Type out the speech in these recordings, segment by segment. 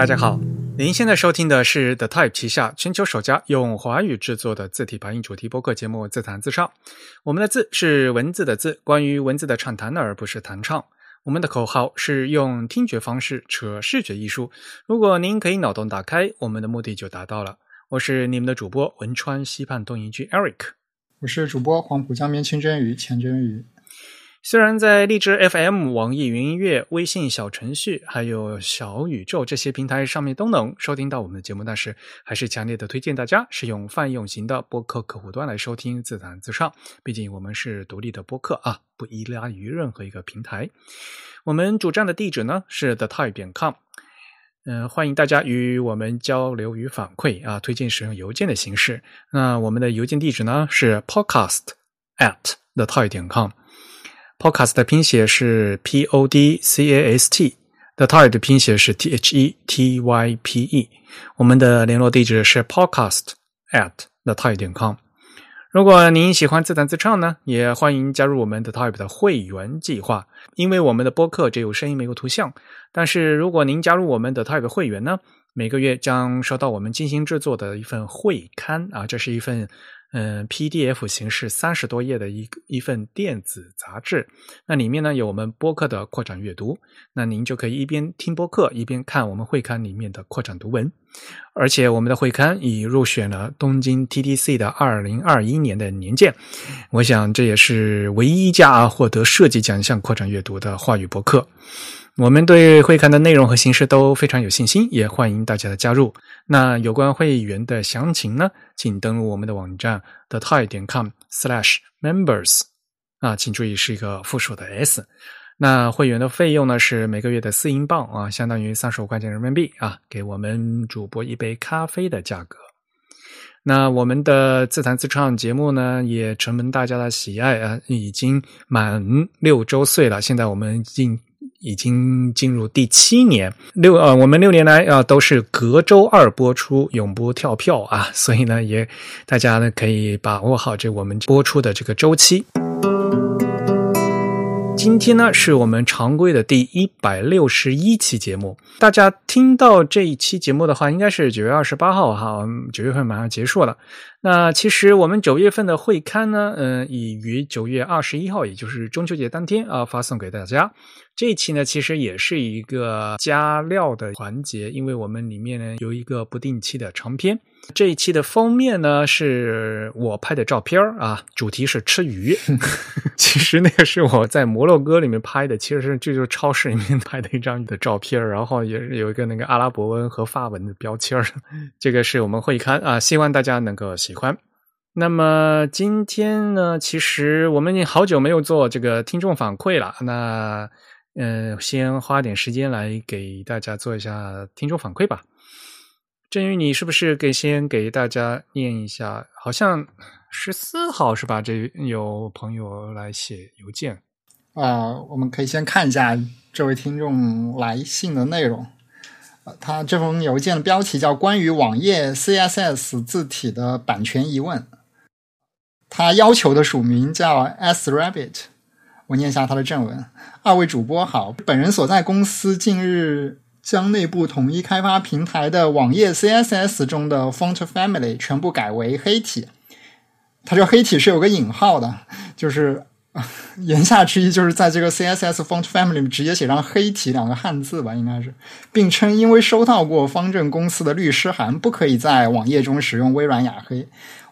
大家好，您现在收听的是 The Type 旗下全球首家用华语制作的字体排音主题播客节目《自弹自唱》。我们的字是文字的字，关于文字的畅谈，而不是弹唱。我们的口号是用听觉方式扯视觉艺术。如果您可以脑洞打开，我们的目的就达到了。我是你们的主播文川西畔东营居 Eric，我是主播黄浦江边清蒸鱼钱蒸鱼。虽然在荔枝 FM、网易云音乐、微信小程序还有小宇宙这些平台上面都能收听到我们的节目，但是还是强烈的推荐大家使用泛用型的播客客户端来收听自弹自唱。毕竟我们是独立的播客啊，不依赖于任何一个平台。我们主站的地址呢是 the type 点 com，嗯，欢迎大家与我们交流与反馈啊，推荐使用邮件的形式。那我们的邮件地址呢是 podcast at the t o y 点 com。Podcast 的拼写是 P O D C A S T，The Type 的拼写是 T H E T Y P E。我们的联络地址是 podcast at the type 点 com。如果您喜欢自弹自唱呢，也欢迎加入我们的 Type 的会员计划。因为我们的播客只有声音没有图像，但是如果您加入我们的 Type 会员呢，每个月将收到我们精心制作的一份会刊啊，这是一份。嗯，PDF 形式三十多页的一一份电子杂志，那里面呢有我们播客的扩展阅读，那您就可以一边听播客一边看我们会刊里面的扩展读文，而且我们的会刊已入选了东京 TDC 的二零二一年的年鉴，我想这也是唯一一家获得设计奖项扩展阅读的话语博客。我们对会刊的内容和形式都非常有信心，也欢迎大家的加入。那有关会员的详情呢，请登录我们的网站 the tai 点 com/slash members 啊，请注意是一个复数的 s。那会员的费用呢是每个月的四英镑啊，相当于三十五块钱人民币啊，给我们主播一杯咖啡的价格。那我们的自弹自唱节目呢，也承蒙大家的喜爱啊，已经满六周岁了。现在我们进。已经进入第七年，六呃，我们六年来啊都是隔周二播出，永不跳票啊，所以呢，也大家呢可以把握好这我们播出的这个周期。今天呢是我们常规的第一百六十一期节目，大家听到这一期节目的话，应该是九月二十八号哈，九月份马上结束了。那其实我们九月份的会刊呢，嗯，已于九月二十一号，也就是中秋节当天啊，发送给大家。这一期呢，其实也是一个加料的环节，因为我们里面呢有一个不定期的长篇。这一期的封面呢是我拍的照片啊，主题是吃鱼。其实那个是我在摩洛哥里面拍的，其实是这就是超市里面拍的一张的照片，然后也有一个那个阿拉伯文和法文的标签这个是我们会刊啊，希望大家能够喜欢。那么今天呢，其实我们已经好久没有做这个听众反馈了，那。嗯，先花点时间来给大家做一下听众反馈吧。振宇，你是不是给先给大家念一下？好像十四号是吧？这有朋友来写邮件啊，我们可以先看一下这位听众来信的内容。他这封邮件的标题叫《关于网页 CSS 字体的版权疑问》，他要求的署名叫 S Rabbit。我念一下他的正文。二位主播好，本人所在公司近日将内部统一开发平台的网页 CSS 中的 font family 全部改为黑体。他这黑体是有个引号的，就是 言下之意就是在这个 CSS font family 直接写上黑体两个汉字吧，应该是，并称因为收到过方正公司的律师函，不可以在网页中使用微软雅黑。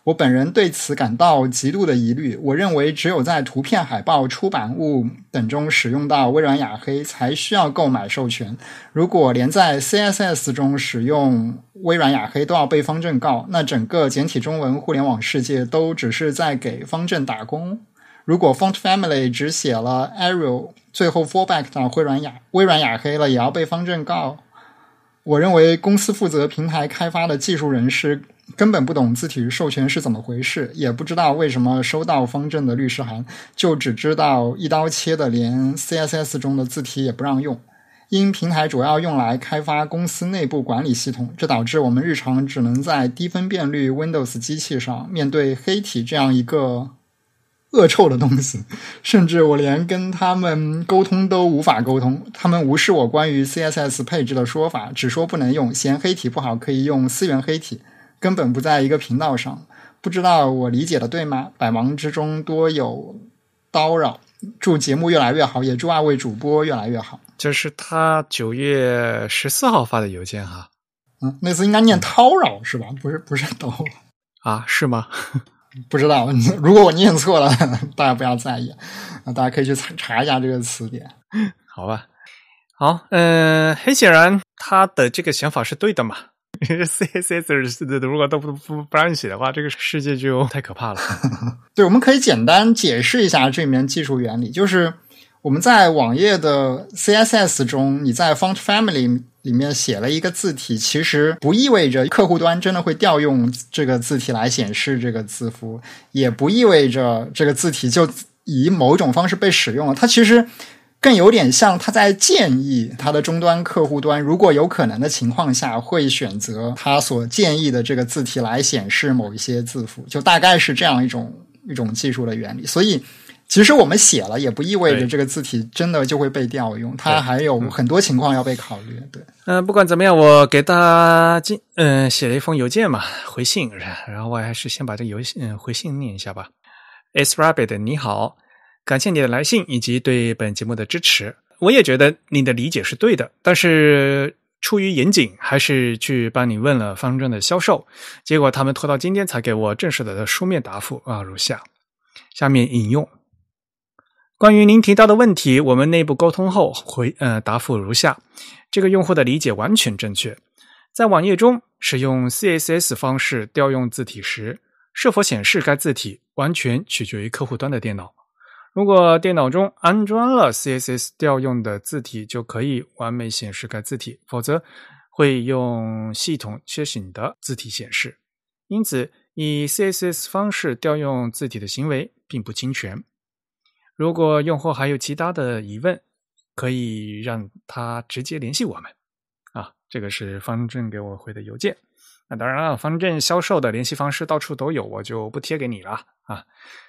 我本人对此感到极度的疑虑。我认为，只有在图片、海报、出版物等中使用到微软雅黑，才需要购买授权。如果连在 CSS 中使用微软雅黑都要被方正告，那整个简体中文互联网世界都只是在给方正打工。如果 Font Family 只写了 Arial，最后 fallback 到微软雅微软雅黑了，也要被方正告。我认为，公司负责平台开发的技术人士。根本不懂字体授权是怎么回事，也不知道为什么收到方正的律师函，就只知道一刀切的连 CSS 中的字体也不让用。因平台主要用来开发公司内部管理系统，这导致我们日常只能在低分辨率 Windows 机器上面对黑体这样一个恶臭的东西，甚至我连跟他们沟通都无法沟通。他们无视我关于 CSS 配置的说法，只说不能用，嫌黑体不好，可以用思源黑体，根本不在一个频道上。不知道我理解的对吗？百忙之中多有叨扰，祝节目越来越好，也祝二位主播越来越好。这是他九月十四号发的邮件哈。嗯，那次应该念叨扰是吧？不是，不是叨扰啊？是吗？不知道，如果我念错了，大家不要在意啊，大家可以去查查一下这个词典。好吧，好，嗯，很显然他的这个想法是对的嘛。CSS 如果都不不不让你写的话，这个世界就 太可怕了。对，我们可以简单解释一下这里面技术原理，就是我们在网页的 CSS 中，你在 Font Family。里面写了一个字体，其实不意味着客户端真的会调用这个字体来显示这个字符，也不意味着这个字体就以某种方式被使用了。它其实更有点像他在建议他的终端客户端，如果有可能的情况下，会选择他所建议的这个字体来显示某一些字符，就大概是这样一种一种技术的原理。所以。其实我们写了，也不意味着这个字体真的就会被调用，它还有很多情况要被考虑。对，嗯，不管怎么样，我给他进嗯写了一封邮件嘛，回信，然后我还是先把这个邮嗯回信念一下吧。S Rabbit，你好，感谢你的来信以及对本节目的支持。我也觉得你的理解是对的，但是出于严谨，还是去帮你问了方正的销售，结果他们拖到今天才给我正式的书面答复啊，如下，下面引用。关于您提到的问题，我们内部沟通后回呃答复如下：这个用户的理解完全正确。在网页中使用 CSS 方式调用字体时，是否显示该字体完全取决于客户端的电脑。如果电脑中安装了 CSS 调用的字体，就可以完美显示该字体；否则，会用系统缺省的字体显示。因此，以 CSS 方式调用字体的行为并不侵权。如果用户还有其他的疑问，可以让他直接联系我们。啊，这个是方正给我回的邮件。那当然了，方正销售的联系方式到处都有，我就不贴给你了。啊，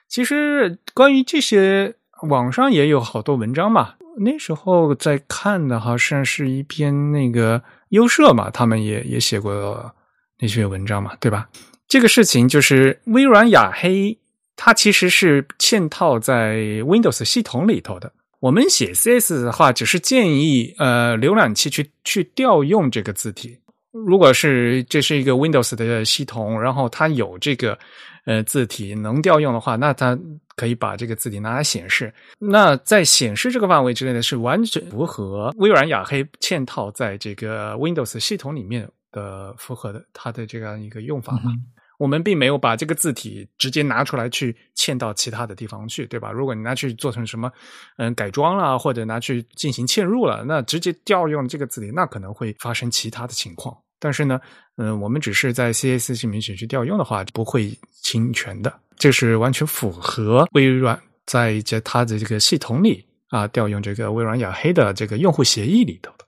其实关于这些，网上也有好多文章嘛。那时候在看的，好像是一篇那个优设嘛，他们也也写过那些文章嘛，对吧？这个事情就是微软雅黑。它其实是嵌套在 Windows 系统里头的。我们写 CS 的话，只是建议呃浏览器去去调用这个字体。如果是这是一个 Windows 的系统，然后它有这个呃字体能调用的话，那它可以把这个字体拿来显示。那在显示这个范围之内呢是完全符合微软雅黑嵌套在这个 Windows 系统里面的符合的它的这样一个用法嘛？我们并没有把这个字体直接拿出来去嵌到其他的地方去，对吧？如果你拿去做成什么，嗯，改装了，或者拿去进行嵌入了，那直接调用这个字体，那可能会发生其他的情况。但是呢，嗯，我们只是在 CSS 里面去调用的话，不会侵权的。这是完全符合微软在这它的这个系统里啊调用这个微软雅黑的这个用户协议里头的。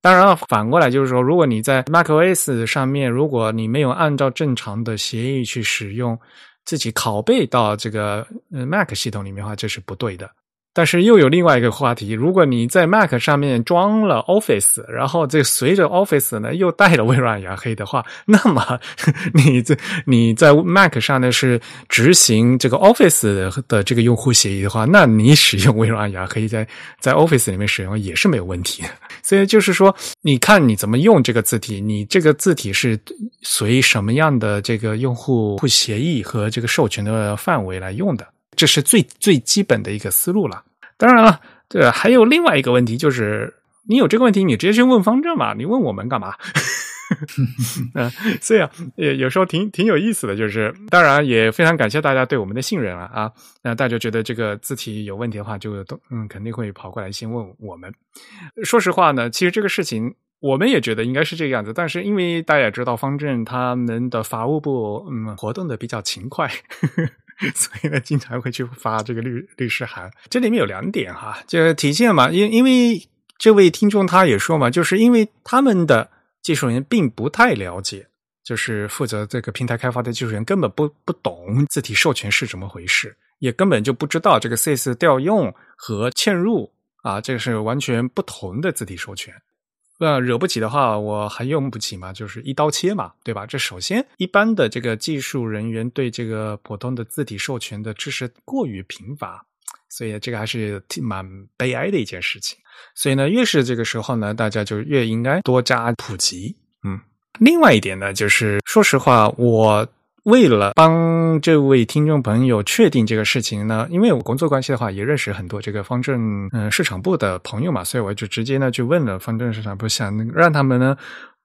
当然了，反过来就是说，如果你在 macOS 上面，如果你没有按照正常的协议去使用，自己拷贝到这个 Mac 系统里面的话，这是不对的。但是又有另外一个话题，如果你在 Mac 上面装了 Office，然后这随着 Office 呢又带了微软雅黑的话，那么 你这你在 Mac 上呢是执行这个 Office 的这个用户协议的话，那你使用微软雅黑在在 Office 里面使用也是没有问题。所以就是说，你看你怎么用这个字体，你这个字体是随什么样的这个用户协议和这个授权的范围来用的。这是最最基本的一个思路了。当然了，对还有另外一个问题，就是你有这个问题，你直接去问方正嘛？你问我们干嘛？嗯，所以啊，也有时候挺挺有意思的。就是当然也非常感谢大家对我们的信任了啊。那大家觉得这个字体有问题的话，就都嗯肯定会跑过来先问我们。说实话呢，其实这个事情我们也觉得应该是这个样子，但是因为大家也知道方正他们的法务部嗯活动的比较勤快。所以呢，经常会去发这个律律师函。这里面有两点哈，就体现嘛，因因为这位听众他也说嘛，就是因为他们的技术人员并不太了解，就是负责这个平台开发的技术员根本不不懂字体授权是怎么回事。也根本就不知道这个 sys 调用和嵌入啊，这个是完全不同的字体授权。那惹不起的话，我还用不起嘛？就是一刀切嘛，对吧？这首先，一般的这个技术人员对这个普通的字体授权的知识过于贫乏，所以这个还是挺蛮悲哀的一件事情。所以呢，越是这个时候呢，大家就越应该多加普及。嗯，另外一点呢，就是说实话，我。为了帮这位听众朋友确定这个事情呢，因为我工作关系的话，也认识很多这个方正嗯市场部的朋友嘛，所以我就直接呢去问了方正市场部，想让他们呢。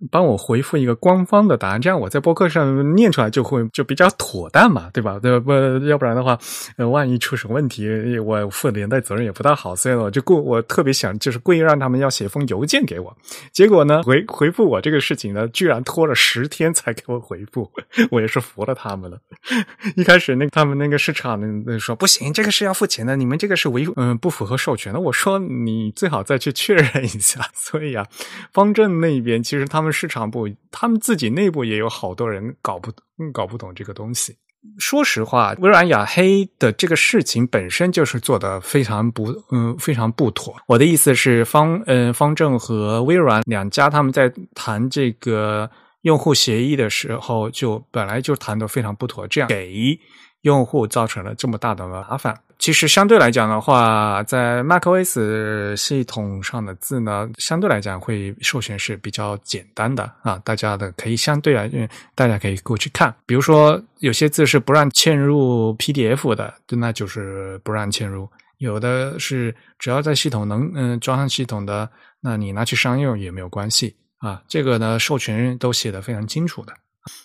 帮我回复一个官方的答案，这样我在播客上念出来就会就比较妥当嘛，对吧？对不？要不然的话，呃，万一出什么问题，我负连带责任也不大好。所以我就故我特别想，就是故意让他们要写封邮件给我。结果呢，回回复我这个事情呢，居然拖了十天才给我回复，我也是服了他们了。一开始那他们那个市场那说不行，这个是要付钱的，你们这个是违嗯不符合授权的。我说你最好再去确认一下。所以啊，方正那边其实他们。市场部他们自己内部也有好多人搞不搞不懂这个东西。说实话，微软雅黑的这个事情本身就是做的非常不嗯非常不妥。我的意思是，方嗯方正和微软两家他们在谈这个用户协议的时候，就本来就谈的非常不妥，这样给用户造成了这么大的麻烦。其实相对来讲的话，在 macOS 系统上的字呢，相对来讲会授权是比较简单的啊。大家的可以相对来，大家可以过去看。比如说，有些字是不让嵌入 PDF 的，那就是不让嵌入；有的是只要在系统能嗯装上系统的，那你拿去商用也没有关系啊。这个呢，授权都写的非常清楚的。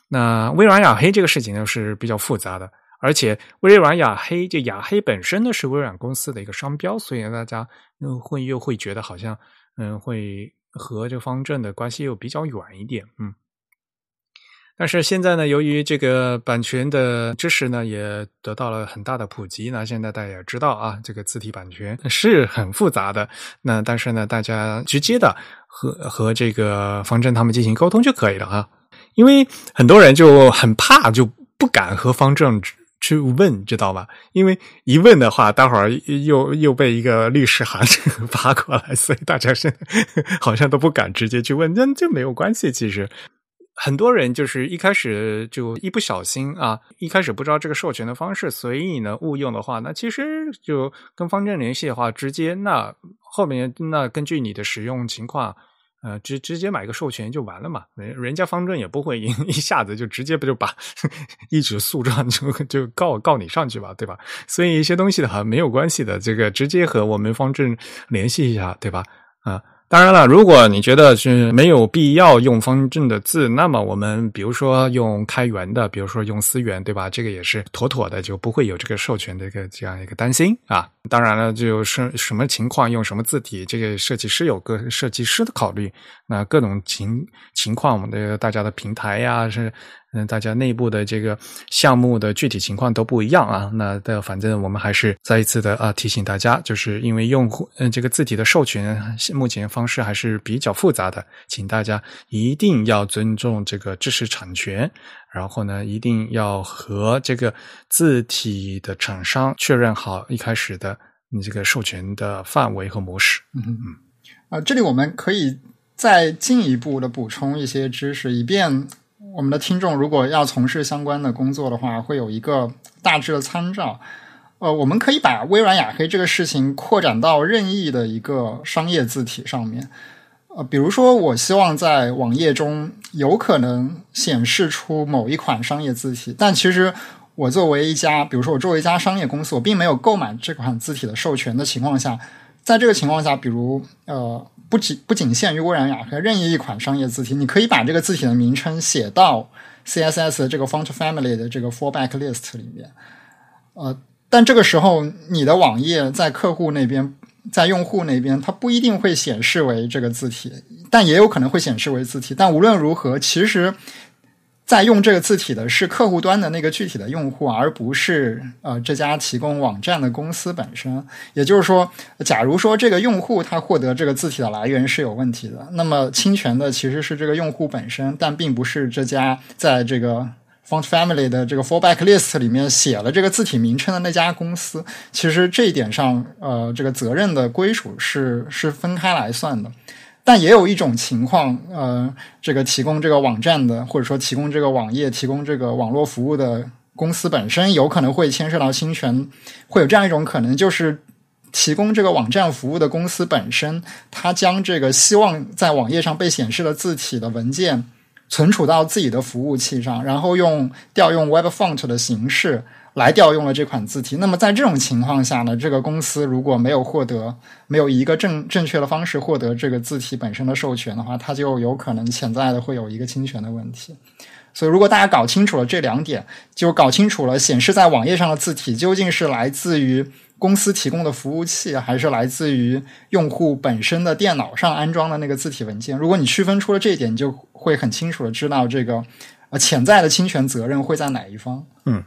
那微软雅黑这个事情呢是比较复杂的。而且微软雅黑，就雅黑本身呢是微软公司的一个商标，所以大家又会又会觉得好像嗯会和这方正的关系又比较远一点，嗯。但是现在呢，由于这个版权的知识呢也得到了很大的普及，那现在大家也知道啊，这个字体版权是很复杂的。那但是呢，大家直接的和和这个方正他们进行沟通就可以了啊，因为很多人就很怕，就不敢和方正。去问，知道吧？因为一问的话，待会儿又又被一个律师函发 过来，所以大家是 好像都不敢直接去问。那这没有关系，其实很多人就是一开始就一不小心啊，一开始不知道这个授权的方式，所以呢误用的话，那其实就跟方正联系的话，直接那后面那根据你的使用情况。呃，直直接买个授权就完了嘛，人人家方正也不会一 一下子就直接不就把 一纸诉状就就告告你上去吧，对吧？所以一些东西的话没有关系的，这个直接和我们方正联系一下，对吧？啊。当然了，如果你觉得是没有必要用方正的字，那么我们比如说用开源的，比如说用思源，对吧？这个也是妥妥的，就不会有这个授权的一个这样一个担心啊。当然了，就是什么情况用什么字体，这个设计师有个设计师的考虑。那各种情情况，我们的大家的平台呀是。嗯，大家内部的这个项目的具体情况都不一样啊。那的，反正我们还是再一次的啊提醒大家，就是因为用户嗯这个字体的授权目前方式还是比较复杂的，请大家一定要尊重这个知识产权，然后呢，一定要和这个字体的厂商确认好一开始的你这个授权的范围和模式。嗯嗯啊，这里我们可以再进一步的补充一些知识，以便。我们的听众如果要从事相关的工作的话，会有一个大致的参照。呃，我们可以把微软雅黑这个事情扩展到任意的一个商业字体上面。呃，比如说，我希望在网页中有可能显示出某一款商业字体，但其实我作为一家，比如说我作为一家商业公司，我并没有购买这款字体的授权的情况下，在这个情况下，比如呃。不仅不仅限于微软雅黑，任意一款商业字体，你可以把这个字体的名称写到 CSS 的这个 font family 的这个 fallback list 里面。呃，但这个时候你的网页在客户那边，在用户那边，它不一定会显示为这个字体，但也有可能会显示为字体。但无论如何，其实。在用这个字体的是客户端的那个具体的用户，而不是呃这家提供网站的公司本身。也就是说，假如说这个用户他获得这个字体的来源是有问题的，那么侵权的其实是这个用户本身，但并不是这家在这个 font family 的这个 fallback list 里面写了这个字体名称的那家公司，其实这一点上，呃，这个责任的归属是是分开来算的。但也有一种情况，呃，这个提供这个网站的，或者说提供这个网页、提供这个网络服务的公司本身，有可能会牵涉到侵权，会有这样一种可能，就是提供这个网站服务的公司本身，它将这个希望在网页上被显示的字体的文件。存储到自己的服务器上，然后用调用 Web Font 的形式来调用了这款字体。那么在这种情况下呢，这个公司如果没有获得没有一个正正确的方式获得这个字体本身的授权的话，它就有可能潜在的会有一个侵权的问题。所以，如果大家搞清楚了这两点，就搞清楚了显示在网页上的字体究竟是来自于。公司提供的服务器还是来自于用户本身的电脑上安装的那个字体文件。如果你区分出了这一点，你就会很清楚的知道这个呃潜在的侵权责任会在哪一方。嗯，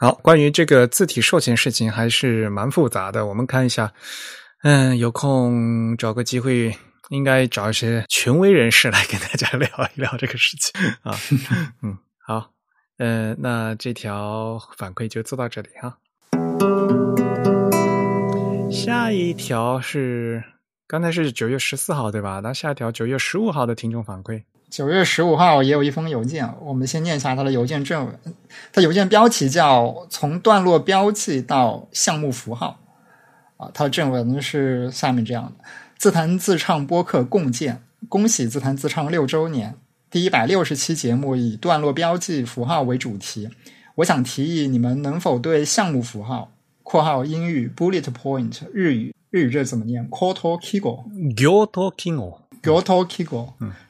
好，关于这个字体授权事情还是蛮复杂的。我们看一下，嗯，有空找个机会，应该找一些权威人士来跟大家 聊一聊这个事情啊。嗯，好。嗯，那这条反馈就做到这里哈。下一条是刚才是九月十四号对吧？那下一条九月十五号的听众反馈。九月十五号也有一封邮件，我们先念一下他的邮件正文。他邮件标题叫《从段落标记到项目符号》啊，他的正文是下面这样的：自弹自唱播客共建，恭喜自弹自唱六周年。第一百六十期节目以段落标记符号为主题，我想提议你们能否对项目符号（括号英语 bullet point） 日语日语这怎么念？Goto kigo，Goto kigo，Goto kigo，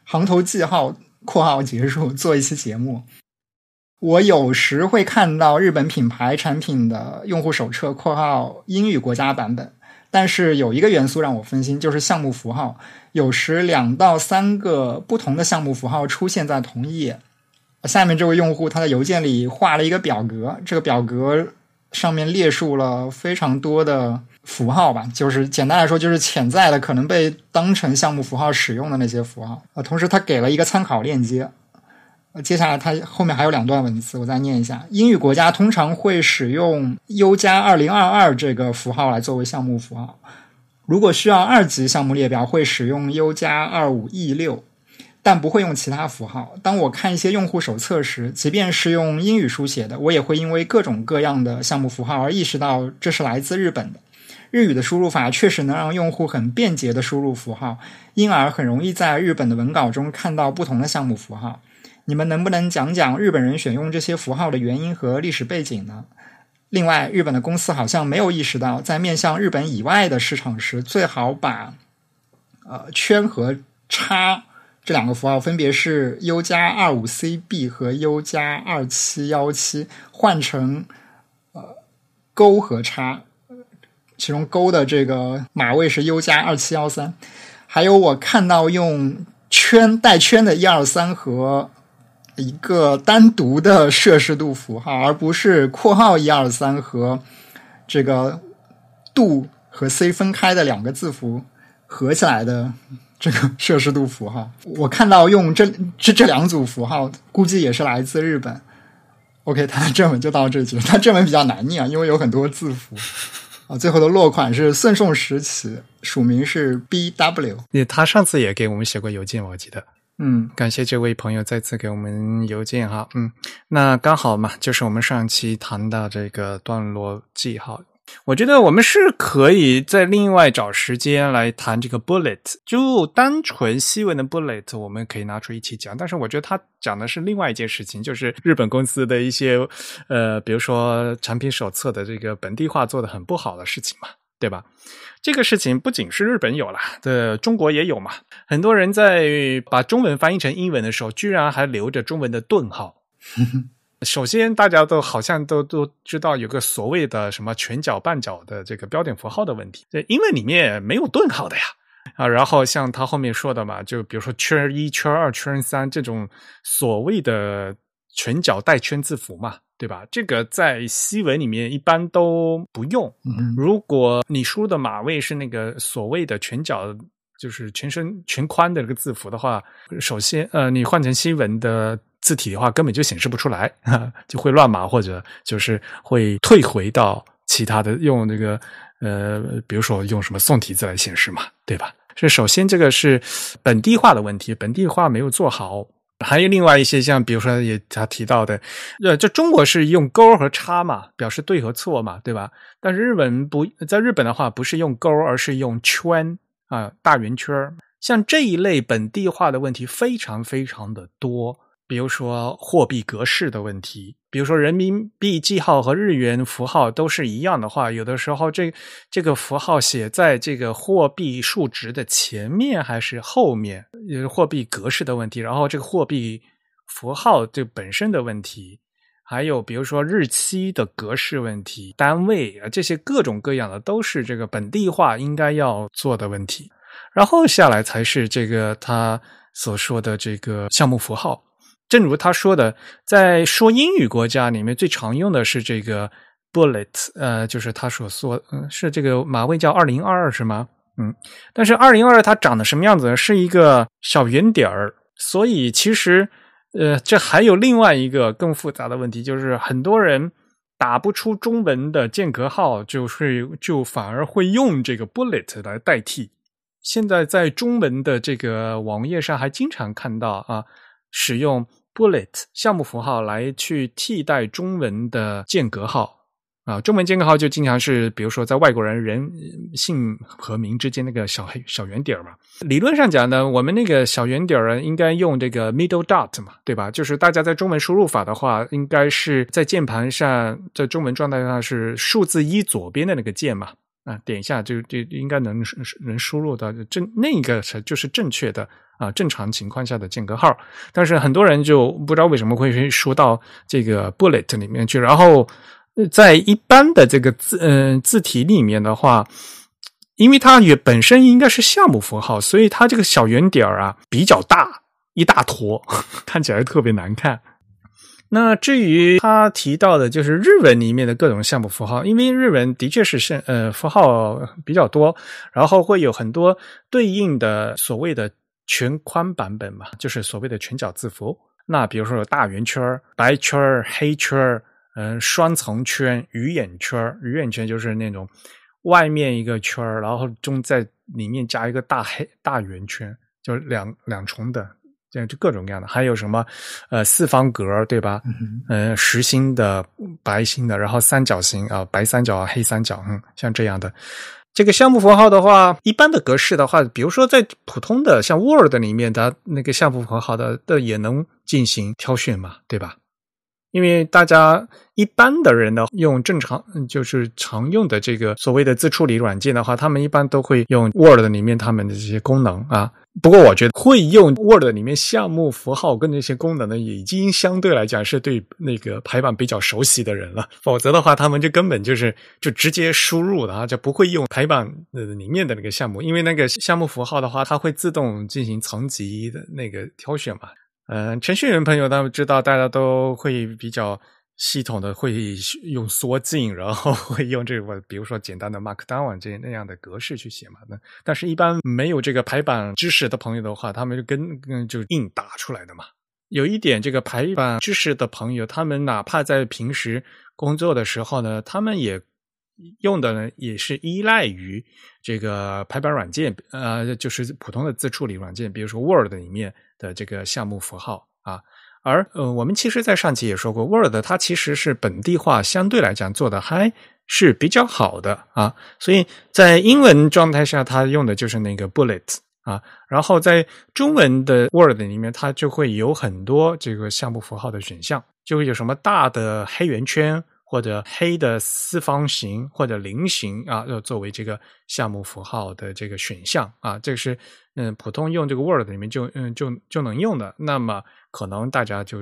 行头记号（括号结束）做一期节目。我有时会看到日本品牌产品的用户手册（括号英语国家版本）。但是有一个元素让我分心，就是项目符号。有时两到三个不同的项目符号出现在同一页。下面这位用户他在邮件里画了一个表格，这个表格上面列述了非常多的符号吧，就是简单来说，就是潜在的可能被当成项目符号使用的那些符号。呃，同时他给了一个参考链接。接下来，它后面还有两段文字，我再念一下。英语国家通常会使用 U 加二零二二这个符号来作为项目符号。如果需要二级项目列表，会使用 U 加二五 E 六，但不会用其他符号。当我看一些用户手册时，即便是用英语书写的，我也会因为各种各样的项目符号而意识到这是来自日本的。日语的输入法确实能让用户很便捷的输入符号，因而很容易在日本的文稿中看到不同的项目符号。你们能不能讲讲日本人选用这些符号的原因和历史背景呢？另外，日本的公司好像没有意识到，在面向日本以外的市场时，最好把呃圈和叉这两个符号，分别是 U 加二五 CB 和 U 加二七幺七，换成呃勾和叉，其中勾的这个码位是 U 加二七幺三。还有，我看到用圈带圈的一二三和。一个单独的摄氏度符号，而不是括号一二三和这个度和 C 分开的两个字符合起来的这个摄氏度符号。我看到用这这这两组符号，估计也是来自日本。OK，它的正文就到这句，它正文比较难念啊，因为有很多字符啊。最后的落款是宋宋时期，署名是 BW。他上次也给我们写过邮件，我记得。嗯，感谢这位朋友再次给我们邮件哈。嗯，那刚好嘛，就是我们上期谈到这个段落记号，我觉得我们是可以在另外找时间来谈这个 bullet，就单纯西文的 bullet，我们可以拿出一起讲。但是我觉得他讲的是另外一件事情，就是日本公司的一些呃，比如说产品手册的这个本地化做的很不好的事情嘛，对吧？这个事情不仅是日本有了，的中国也有嘛。很多人在把中文翻译成英文的时候，居然还留着中文的顿号。首先，大家都好像都都知道有个所谓的什么全角半角的这个标点符号的问题，这英文里面没有顿号的呀。啊，然后像他后面说的嘛，就比如说圈一、圈二、圈三这种所谓的全角带圈字符嘛。对吧？这个在西文里面一般都不用。如果你输入的码位是那个所谓的全角，就是全身全宽的这个字符的话，首先，呃，你换成西文的字体的话，根本就显示不出来，就会乱码或者就是会退回到其他的用那个呃，比如说用什么宋体字来显示嘛，对吧？是首先这个是本地化的问题，本地化没有做好。还有另外一些像，比如说也他提到的，呃，就中国是用勾和叉嘛，表示对和错嘛，对吧？但是日本不在日本的话，不是用勾，而是用圈啊，大圆圈。像这一类本地化的问题非常非常的多。比如说货币格式的问题，比如说人民币记号和日元符号都是一样的话，有的时候这这个符号写在这个货币数值的前面还是后面，也是货币格式的问题。然后这个货币符号这本身的问题，还有比如说日期的格式问题、单位啊这些各种各样的，都是这个本地化应该要做的问题。然后下来才是这个他所说的这个项目符号。正如他说的，在说英语国家里面最常用的是这个 bullet，呃，就是他所说，嗯，是这个马位叫二零二二是吗？嗯，但是二零二二它长得什么样子呢？是一个小圆点儿，所以其实，呃，这还有另外一个更复杂的问题，就是很多人打不出中文的间隔号，就是就反而会用这个 bullet 来代替。现在在中文的这个网页上还经常看到啊，使用。Bullet 项目符号来去替代中文的间隔号啊，中文间隔号就经常是，比如说在外国人人姓和名之间那个小黑小圆点嘛。理论上讲呢，我们那个小圆点儿应该用这个 middle dot 嘛，对吧？就是大家在中文输入法的话，应该是在键盘上，在中文状态上是数字一左边的那个键嘛。啊，点一下就就应该能能输入到正那个才就是正确的啊，正常情况下的间隔号。但是很多人就不知道为什么会输到这个 bullet 里面去。然后在一般的这个字嗯字体里面的话，因为它也本身应该是项目符号，所以它这个小圆点儿啊比较大，一大坨，看起来特别难看。那至于他提到的，就是日文里面的各种项目符号，因为日文的确是是呃符号比较多，然后会有很多对应的所谓的全宽版本嘛，就是所谓的全角字符。那比如说有大圆圈、白圈、黑圈，嗯，双层圈、鱼眼圈。鱼眼圈就是那种外面一个圈，然后中在里面加一个大黑大圆圈，就是两两重的。这样就各种各样的，还有什么呃四方格对吧？嗯，实心的、白心的，然后三角形啊，白三角、黑三角，嗯，像这样的。这个项目符号的话，一般的格式的话，比如说在普通的像 Word 里面的那个项目符号的的也能进行挑选嘛，对吧？因为大家一般的人呢，用正常就是常用的这个所谓的自处理软件的话，他们一般都会用 Word 里面他们的这些功能啊。不过我觉得会用 Word 里面项目符号跟那些功能呢，已经相对来讲是对那个排版比较熟悉的人了。否则的话，他们就根本就是就直接输入的啊，就不会用排版呃里面的那个项目，因为那个项目符号的话，它会自动进行层级的那个挑选嘛。嗯，程序员朋友他们知道，大家都会比较系统的会用缩进，然后 会用这个，比如说简单的 Markdown 这那样的格式去写嘛。那但是，一般没有这个排版知识的朋友的话，他们就跟跟就硬打出来的嘛。有一点，这个排版知识的朋友，他们哪怕在平时工作的时候呢，他们也用的呢，也是依赖于这个排版软件，呃，就是普通的字处理软件，比如说 Word 里面。的这个项目符号啊，而呃，我们其实，在上期也说过，Word 它其实是本地化相对来讲做的还是比较好的啊，所以在英文状态下，它用的就是那个 Bullet 啊，然后在中文的 Word 里面，它就会有很多这个项目符号的选项，就会有什么大的黑圆圈。或者黑的四方形或者菱形啊，要作为这个项目符号的这个选项啊，这个是嗯，普通用这个 Word 里面就嗯就就能用的。那么可能大家就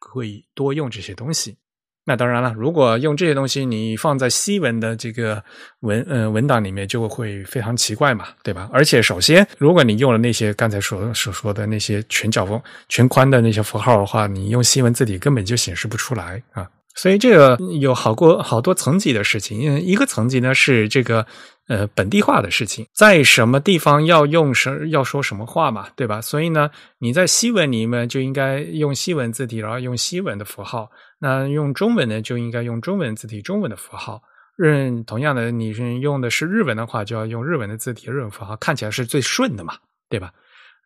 会多用这些东西。那当然了，如果用这些东西你放在西文的这个文嗯文档里面，就会非常奇怪嘛，对吧？而且首先，如果你用了那些刚才所所说的那些全角风全宽的那些符号的话，你用西文字体根本就显示不出来啊。所以这个有好过好多层级的事情，因为一个层级呢是这个呃本地化的事情，在什么地方要用什要说什么话嘛，对吧？所以呢，你在西文里面就应该用西文字体，然后用西文的符号；那用中文呢，就应该用中文字体、中文的符号。日同样的，你是用的是日文的话，就要用日文的字体、日文符号，看起来是最顺的嘛，对吧？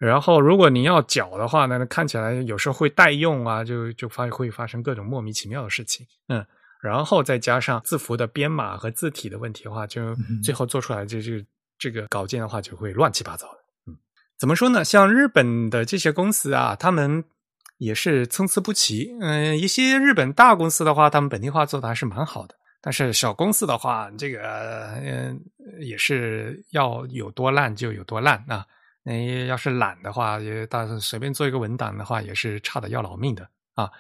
然后，如果你要缴的话呢，那看起来有时候会代用啊，就就发会发生各种莫名其妙的事情。嗯，然后再加上字符的编码和字体的问题的话，就最后做出来这这这个稿件的话，就会乱七八糟的。嗯，怎么说呢？像日本的这些公司啊，他们也是参差不齐。嗯，一些日本大公司的话，他们本地化做的还是蛮好的。但是小公司的话，这个嗯也是要有多烂就有多烂啊。你要是懒的话，也但是随便做一个文档的话，也是差的要老命的啊。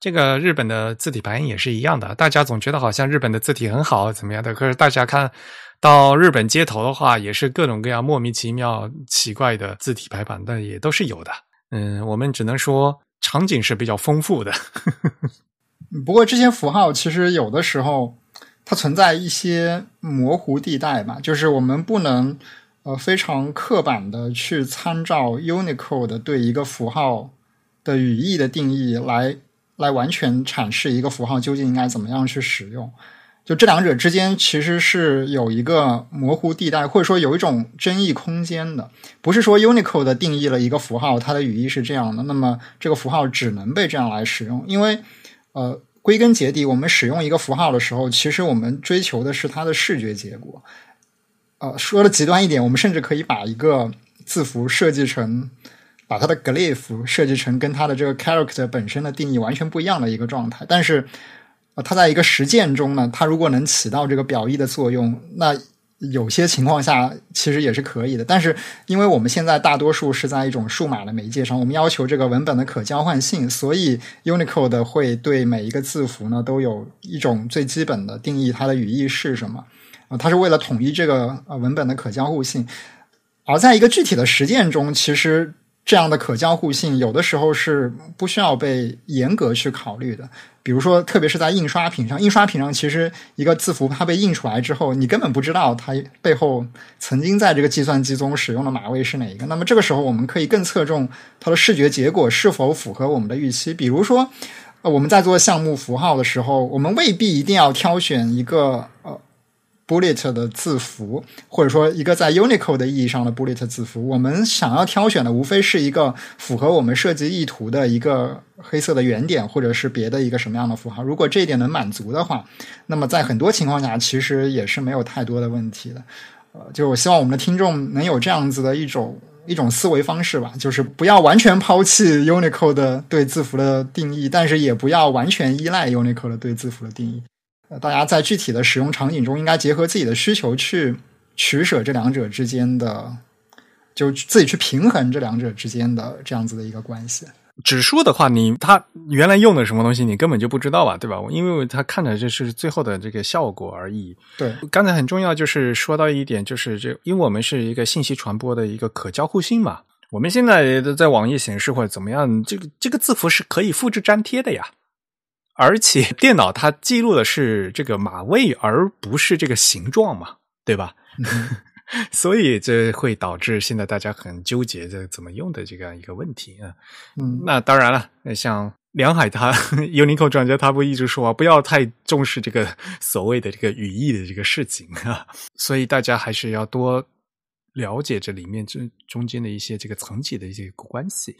这个日本的字体排印也是一样的，大家总觉得好像日本的字体很好怎么样的，可是大家看到日本街头的话，也是各种各样莫名其妙、奇怪的字体排版，但也都是有的。嗯，我们只能说场景是比较丰富的。不过这些符号其实有的时候它存在一些模糊地带嘛，就是我们不能。呃，非常刻板的去参照 Unicode 对一个符号的语义的定义来来完全阐释一个符号究竟应该怎么样去使用，就这两者之间其实是有一个模糊地带，或者说有一种争议空间的。不是说 Unicode 定义了一个符号，它的语义是这样的，那么这个符号只能被这样来使用。因为呃，归根结底，我们使用一个符号的时候，其实我们追求的是它的视觉结果。呃，说的极端一点，我们甚至可以把一个字符设计成，把它的 glyph 设计成跟它的这个 character 本身的定义完全不一样的一个状态。但是，它在一个实践中呢，它如果能起到这个表意的作用，那有些情况下其实也是可以的。但是，因为我们现在大多数是在一种数码的媒介上，我们要求这个文本的可交换性，所以 Unicode 会对每一个字符呢都有一种最基本的定义，它的语义是什么。啊，它是为了统一这个呃文本的可交互性，而在一个具体的实践中，其实这样的可交互性有的时候是不需要被严格去考虑的。比如说，特别是在印刷品上，印刷品上其实一个字符它被印出来之后，你根本不知道它背后曾经在这个计算机中使用的码位是哪一个。那么这个时候，我们可以更侧重它的视觉结果是否符合我们的预期。比如说，呃，我们在做项目符号的时候，我们未必一定要挑选一个呃。Bullet 的字符，或者说一个在 Unicode 的意义上的 bullet 字符，我们想要挑选的无非是一个符合我们设计意图的一个黑色的圆点，或者是别的一个什么样的符号。如果这一点能满足的话，那么在很多情况下其实也是没有太多的问题的。呃，就我希望我们的听众能有这样子的一种一种思维方式吧，就是不要完全抛弃 Unicode 的对字符的定义，但是也不要完全依赖 Unicode 的对字符的定义。呃，大家在具体的使用场景中，应该结合自己的需求去取舍这两者之间的，就自己去平衡这两者之间的这样子的一个关系。指数的话，你它原来用的什么东西，你根本就不知道吧，对吧？因为它看着就是最后的这个效果而已。对，刚才很重要就是说到一点，就是这，因为我们是一个信息传播的一个可交互性嘛，我们现在在网页显示或者怎么样，这个这个字符是可以复制粘贴的呀。而且 电脑它记录的是这个码位，而不是这个形状嘛，对吧？所以这会导致现在大家很纠结这怎么用的这样一个问题啊。嗯，那当然了，像梁海他 Unicode 专家，他不一直说不要太重视这个所谓的这个语义的这个事情啊。所以大家还是要多了解这里面这中间的一些这个层级的一些关系。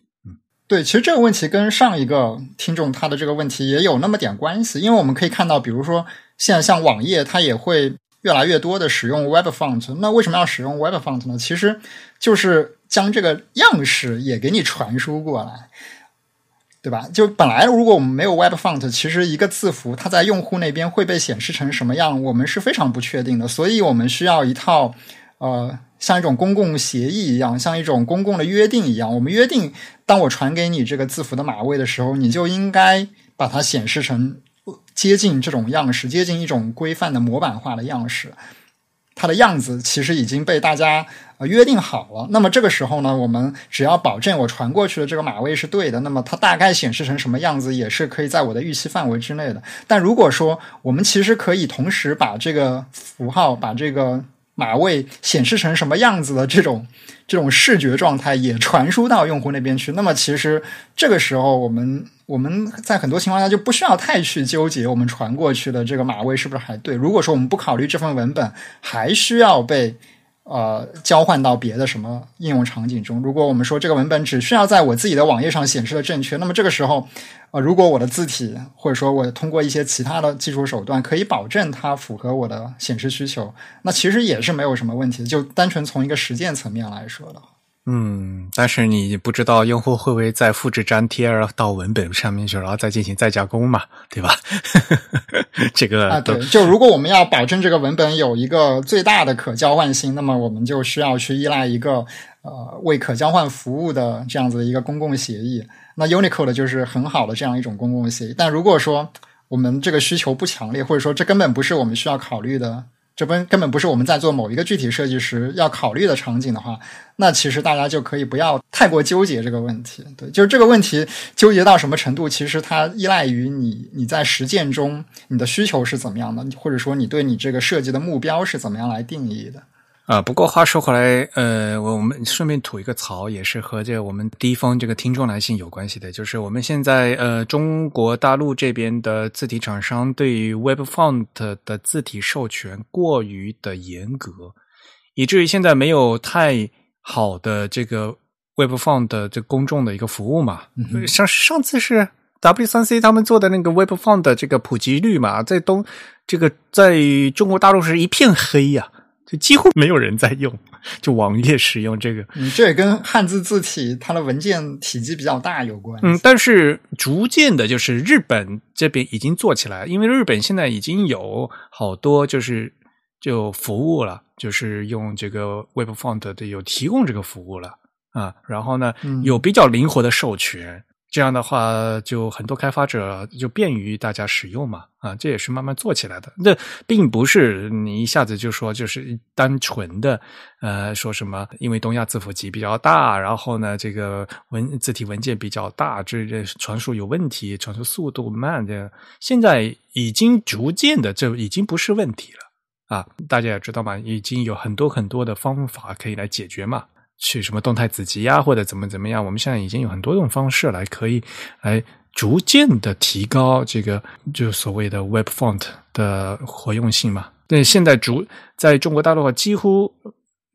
对，其实这个问题跟上一个听众他的这个问题也有那么点关系，因为我们可以看到，比如说现在像网页，它也会越来越多的使用 Web Font。那为什么要使用 Web Font 呢？其实就是将这个样式也给你传输过来，对吧？就本来如果我们没有 Web Font，其实一个字符它在用户那边会被显示成什么样，我们是非常不确定的。所以我们需要一套呃。像一种公共协议一样，像一种公共的约定一样，我们约定，当我传给你这个字符的码位的时候，你就应该把它显示成接近这种样式，接近一种规范的模板化的样式。它的样子其实已经被大家约定好了。那么这个时候呢，我们只要保证我传过去的这个码位是对的，那么它大概显示成什么样子也是可以在我的预期范围之内的。但如果说我们其实可以同时把这个符号把这个码位显示成什么样子的这种 这种视觉状态也传输到用户那边去，那么其实这个时候我们我们在很多情况下就不需要太去纠结我们传过去的这个码位是不是还对。如果说我们不考虑这份文本还需要被呃交换到别的什么应用场景中，如果我们说这个文本只需要在我自己的网页上显示的正确，那么这个时候。呃，如果我的字体或者说我通过一些其他的技术手段可以保证它符合我的显示需求，那其实也是没有什么问题。就单纯从一个实践层面来说的话，嗯，但是你不知道用户会不会再复制粘贴到文本上面去，然后再进行再加工嘛，对吧？这个啊，对，就如果我们要保证这个文本有一个最大的可交换性，那么我们就需要去依赖一个呃为可交换服务的这样子的一个公共协议。那 Unicode 就是很好的这样一种公共协议，但如果说我们这个需求不强烈，或者说这根本不是我们需要考虑的，这本根本不是我们在做某一个具体设计时要考虑的场景的话，那其实大家就可以不要太过纠结这个问题。对，就是这个问题纠结到什么程度，其实它依赖于你你在实践中你的需求是怎么样的，或者说你对你这个设计的目标是怎么样来定义的。啊，不过话说回来，呃，我我们顺便吐一个槽，也是和这个我们第一封这个听众来信有关系的，就是我们现在呃中国大陆这边的字体厂商对于 Web Font 的字体授权过于的严格，以至于现在没有太好的这个 Web Font 的这公众的一个服务嘛。像上次是 W 三 C 他们做的那个 Web Font 的这个普及率嘛，在东这个在中国大陆是一片黑呀。就几乎没有人在用，就网页使用这个。嗯，这也跟汉字字体它的文件体积比较大有关。嗯，但是逐渐的，就是日本这边已经做起来，因为日本现在已经有好多就是就服务了，就是用这个 Web Font 的有提供这个服务了啊。然后呢，有比较灵活的授权。这样的话，就很多开发者就便于大家使用嘛，啊，这也是慢慢做起来的。这并不是你一下子就说就是单纯的，呃，说什么因为东亚字符集比较大，然后呢，这个文字体文件比较大，这这传输有问题，传输速度慢的，现在已经逐渐的，这已经不是问题了啊！大家也知道嘛，已经有很多很多的方法可以来解决嘛。去什么动态子集呀，或者怎么怎么样？我们现在已经有很多种方式来可以来逐渐的提高这个就所谓的 Web Font 的活用性嘛。那现在逐在中国大陆的话，几乎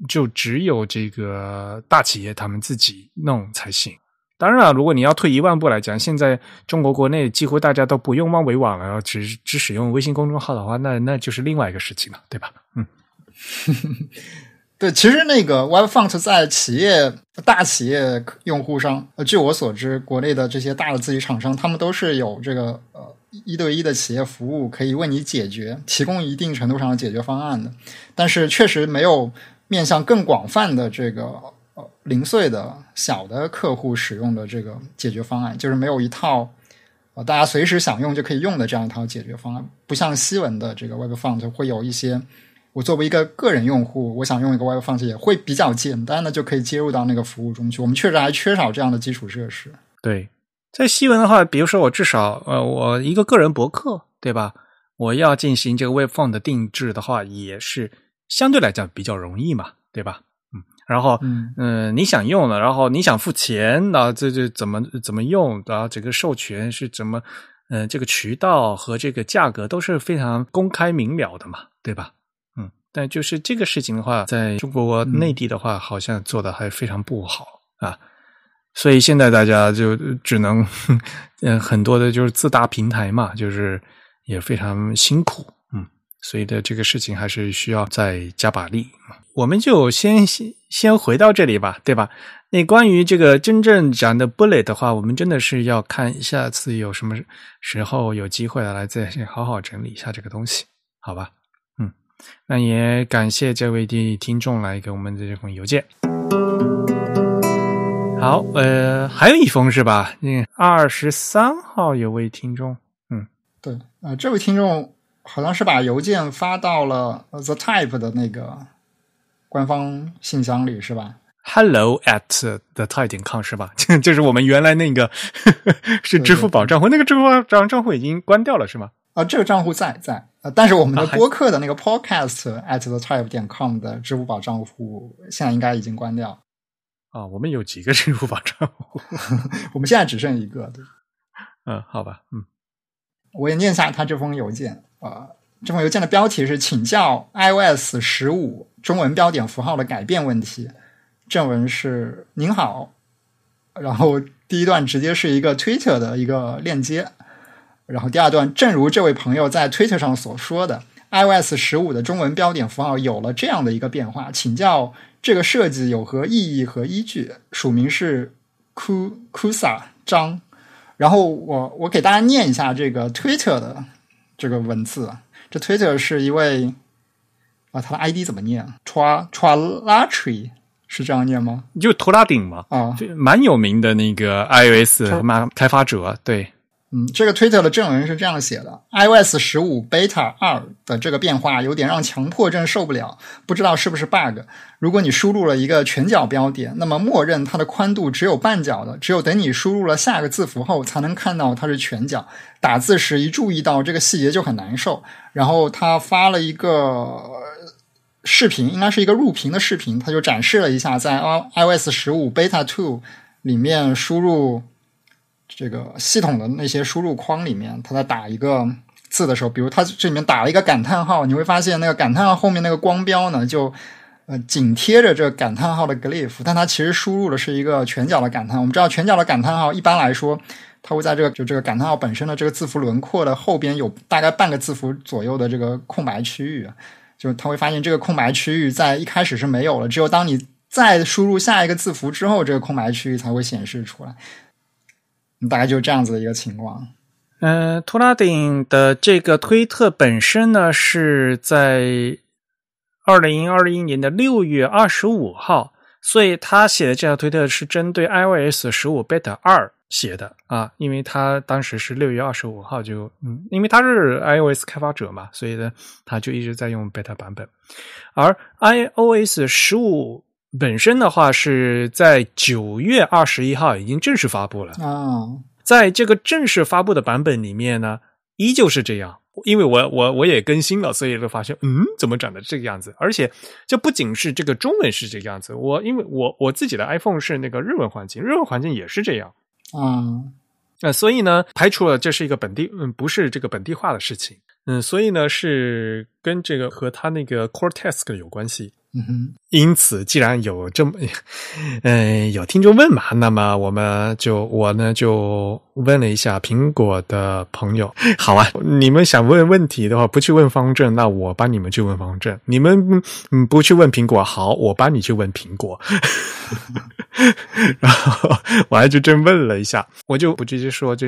就只有这个大企业他们自己弄才行。当然了，如果你要退一万步来讲，现在中国国内几乎大家都不用猫尾网了，只只使用微信公众号的话，那那就是另外一个事情了，对吧？嗯。对，其实那个 Web Font 在企业大企业用户上，呃，据我所知，国内的这些大的字体厂商，他们都是有这个呃一对一的企业服务，可以为你解决，提供一定程度上的解决方案的。但是确实没有面向更广泛的这个呃零碎的小的客户使用的这个解决方案，就是没有一套呃大家随时想用就可以用的这样一套解决方案，不像西文的这个 Web Font 会有一些。我作为一个个人用户，我想用一个 Web Font 也会比较简单的就可以接入到那个服务中去。我们确实还缺少这样的基础设施。对，在西文的话，比如说我至少呃，我一个个人博客，对吧？我要进行这个 Web Font 的定制的话，也是相对来讲比较容易嘛，对吧？嗯，然后嗯，你想用了，然后你想付钱，那这这怎么怎么用？然后这个授权是怎么？嗯，这个渠道和这个价格都是非常公开明了的嘛，对吧？但就是这个事情的话，在中国内地的话，好像做的还非常不好啊，所以现在大家就只能，嗯，很多的就是自搭平台嘛，就是也非常辛苦，嗯，所以的这个事情还是需要再加把力。我们就先先先回到这里吧，对吧？那关于这个真正讲的 bullet 的话，我们真的是要看下次有什么时候有机会来再好好整理一下这个东西，好吧？那也感谢这位的听众来给我们的这封邮件。好，呃，还有一封是吧？嗯，二十三号有位听众，嗯，对，呃，这位听众好像是把邮件发到了 The Type 的那个官方信箱里，是吧？Hello at the Type 点 com 是吧？就是我们原来那个 是支付宝账户，那个支付宝账账户已经关掉了，是吗？啊，这个账户在在，呃，但是我们的播客的那个 podcast at the type 点 com 的支付宝账户现在应该已经关掉。啊，我们有几个支付宝账户？我们现在只剩一个。对，嗯，好吧，嗯，我也念一下他这封邮件啊，这封邮件的标题是请教 iOS 十五中文标点符号的改变问题。正文是您好，然后第一段直接是一个 Twitter 的一个链接。然后第二段，正如这位朋友在 Twitter 上所说的，iOS 十五的中文标点符号有了这样的一个变化，请教这个设计有何意义和依据？署名是 Ku Kusa 张。然后我我给大家念一下这个 Twitter 的这个文字。这 Twitter 是一位啊，他的 ID 怎么念？Tra Tralatry 是这样念吗？就托拉顶嘛，啊，蛮有名的那个 iOS 开发者，对。嗯，这个 Twitter 的正文是这样写的：iOS 十五 Beta 二的这个变化有点让强迫症受不了，不知道是不是 bug。如果你输入了一个全角标点，那么默认它的宽度只有半角的，只有等你输入了下个字符后，才能看到它是全角。打字时一注意到这个细节就很难受。然后他发了一个视频，应该是一个录屏的视频，他就展示了一下在 iOS 十五 Beta Two 里面输入。这个系统的那些输入框里面，他在打一个字的时候，比如他这里面打了一个感叹号，你会发现那个感叹号后面那个光标呢，就呃紧贴着这个感叹号的 glyph，但它其实输入的是一个全角的感叹。我们知道全角的感叹号一般来说，它会在这个就这个感叹号本身的这个字符轮廓的后边有大概半个字符左右的这个空白区域，就他会发现这个空白区域在一开始是没有了，只有当你再输入下一个字符之后，这个空白区域才会显示出来。大概就这样子的一个情况。嗯，图拉顶的这个推特本身呢，是在二零二一年的六月二十五号，所以他写的这条推特是针对 iOS 十五 Beta 二写的啊，因为他当时是六月二十五号就嗯，因为他是 iOS 开发者嘛，所以呢，他就一直在用 Beta 版本，而 iOS 十五。本身的话是在九月二十一号已经正式发布了啊，在这个正式发布的版本里面呢，依旧是这样。因为我我我也更新了，所以就发现，嗯，怎么长得这个样子？而且这不仅是这个中文是这个样子，我因为我我自己的 iPhone 是那个日文环境，日文环境也是这样啊。那所以呢，排除了这是一个本地，嗯，不是这个本地化的事情，嗯，所以呢是跟这个和他那个 Cortex 有关系。嗯哼，因此，既然有这么，嗯，有听众问嘛，那么我们就我呢就问了一下苹果的朋友。好啊，你们想问问题的话，不去问方正，那我帮你们去问方正。你们嗯不去问苹果，好，我帮你去问苹果。然后我还就真问了一下，我就不直接说这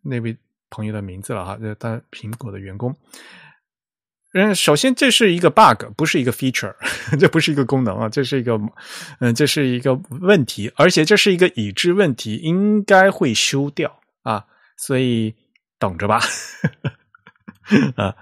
那位朋友的名字了哈，就当苹果的员工。嗯，首先这是一个 bug，不是一个 feature，这不是一个功能啊，这是一个，嗯，这是一个问题，而且这是一个已知问题，应该会修掉啊，所以等着吧，啊，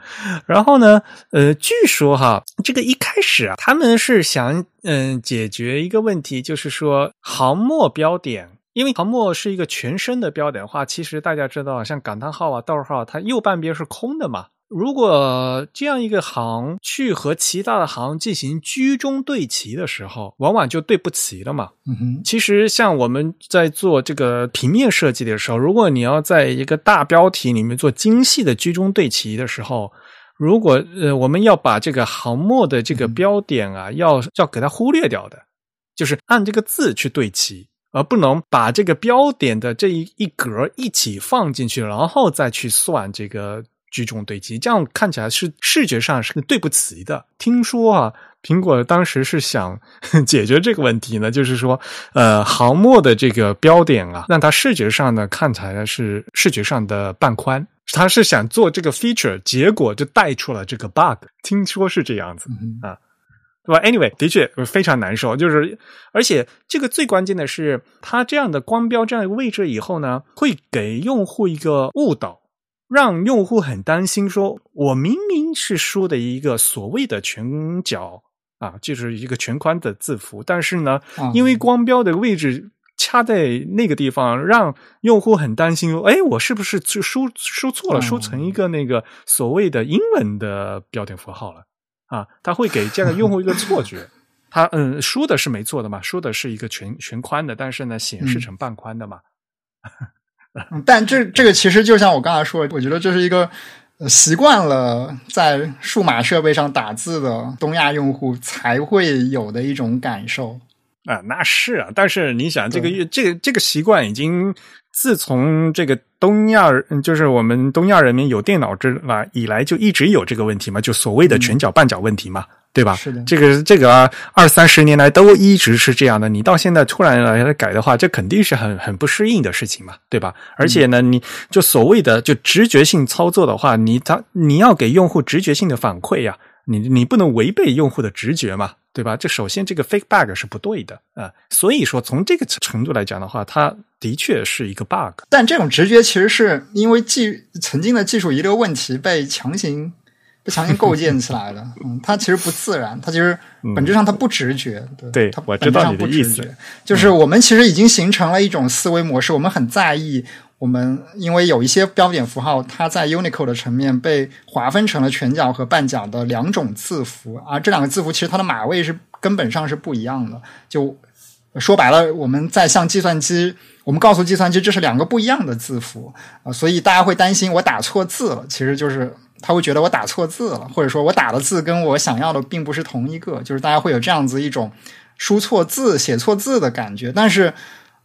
然后呢，呃，据说哈，这个一开始啊，他们是想嗯解决一个问题，就是说行末标点，因为行末是一个全身的标点的话，其实大家知道，像感叹号啊、逗号，它右半边是空的嘛。如果这样一个行去和其他的行进行居中对齐的时候，往往就对不齐了嘛。嗯哼，其实像我们在做这个平面设计的时候，如果你要在一个大标题里面做精细的居中对齐的时候，如果呃我们要把这个行末的这个标点啊，要要给它忽略掉的，就是按这个字去对齐，而不能把这个标点的这一一格一起放进去，然后再去算这个。居中对齐，这样看起来是视觉上是对不齐的。听说啊，苹果当时是想解决这个问题呢，就是说，呃，行末的这个标点啊，让它视觉上呢看起来是视觉上的半宽。他是想做这个 feature，结果就带出了这个 bug。听说是这样子啊，对吧？Anyway，的确非常难受，就是而且这个最关键的是，它这样的光标这样一个位置以后呢，会给用户一个误导。让用户很担心，说我明明是输的一个所谓的全角啊，就是一个全宽的字符，但是呢，因为光标的位置掐在那个地方，让用户很担心，哎，我是不是就输输错了，输成一个那个所谓的英文的标点符号了啊？他会给这样的用户一个错觉。他嗯，输的是没错的嘛，输的是一个全全宽的，但是呢，显示成半宽的嘛。但这这个其实就像我刚才说，我觉得这是一个习惯了在数码设备上打字的东亚用户才会有的一种感受啊。那是啊，但是你想，这个这个这个习惯已经自从这个东亚，就是我们东亚人民有电脑之来以来，就一直有这个问题嘛，就所谓的全角半角问题嘛。对吧？是的，这个这个二三十年来都一直是这样的。你到现在突然来改的话，这肯定是很很不适应的事情嘛，对吧？而且呢，你就所谓的就直觉性操作的话，你他你要给用户直觉性的反馈呀，你你不能违背用户的直觉嘛，对吧？这首先这个 fake bug 是不对的啊。所以说从这个程度来讲的话，它的确是一个 bug。但这种直觉其实是因为技曾经的技术遗留问题被强行。被强行构建起来的，嗯，它其实不自然，它其实本质上它不直觉，对，它本质上不直觉，就是我们其实已经形成了一种思维模式，我们很在意，我们因为有一些标点符号，它在 Unicode 的层面被划分成了全角和半角的两种字符，而这两个字符其实它的码位是根本上是不一样的，就说白了，我们在向计算机，我们告诉计算机这是两个不一样的字符啊，所以大家会担心我打错字了，其实就是。他会觉得我打错字了，或者说我打的字跟我想要的并不是同一个，就是大家会有这样子一种输错字、写错字的感觉。但是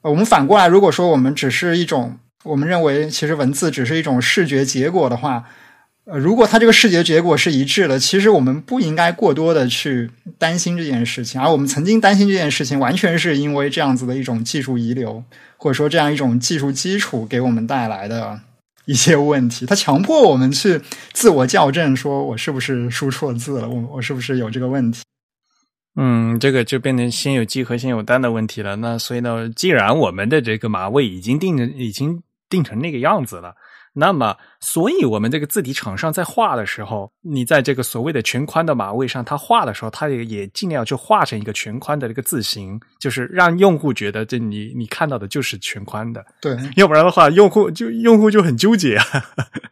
我们反过来，如果说我们只是一种，我们认为其实文字只是一种视觉结果的话，呃，如果它这个视觉结果是一致的，其实我们不应该过多的去担心这件事情。而我们曾经担心这件事情，完全是因为这样子的一种技术遗留，或者说这样一种技术基础给我们带来的。一些问题，他强迫我们去自我校正，说我是不是输错字了？我我是不是有这个问题？嗯，这个就变成先有鸡和先有蛋的问题了。那所以呢，既然我们的这个马位已经定成，已经定成那个样子了。那么，所以我们这个字体厂商在画的时候，你在这个所谓的全宽的码位上，他画的时候，他也也尽量去画成一个全宽的这个字形，就是让用户觉得这你你看到的就是全宽的。对，要不然的话，用户就用户就很纠结啊。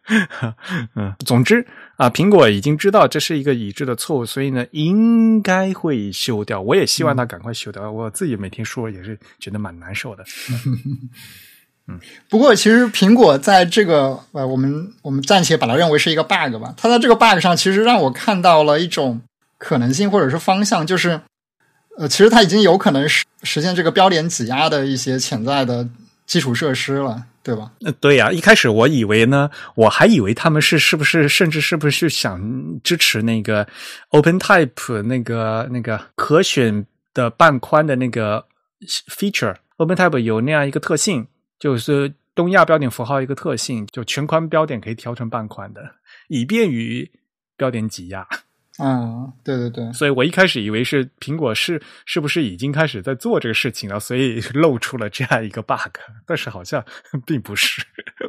嗯，总之啊，苹果已经知道这是一个已知的错误，所以呢，应该会修掉。我也希望它赶快修掉。我自己每天说也是觉得蛮难受的。嗯，嗯不过其实苹果在这个呃，我们我们暂且把它认为是一个 bug 吧。它在这个 bug 上，其实让我看到了一种可能性或者是方向，就是呃，其实它已经有可能实实现这个标点挤压的一些潜在的基础设施了，对吧？呃，对呀。一开始我以为呢，我还以为他们是是不是甚至是不是想支持那个 OpenType 那个那个可选的半宽的那个 feature，OpenType 有那样一个特性。就是东亚标点符号一个特性，就全宽标点可以调成半宽的，以便于标点挤压。嗯，对对对，所以我一开始以为是苹果是是不是已经开始在做这个事情了，所以 露出了这样一个 bug，但是好像 并不是，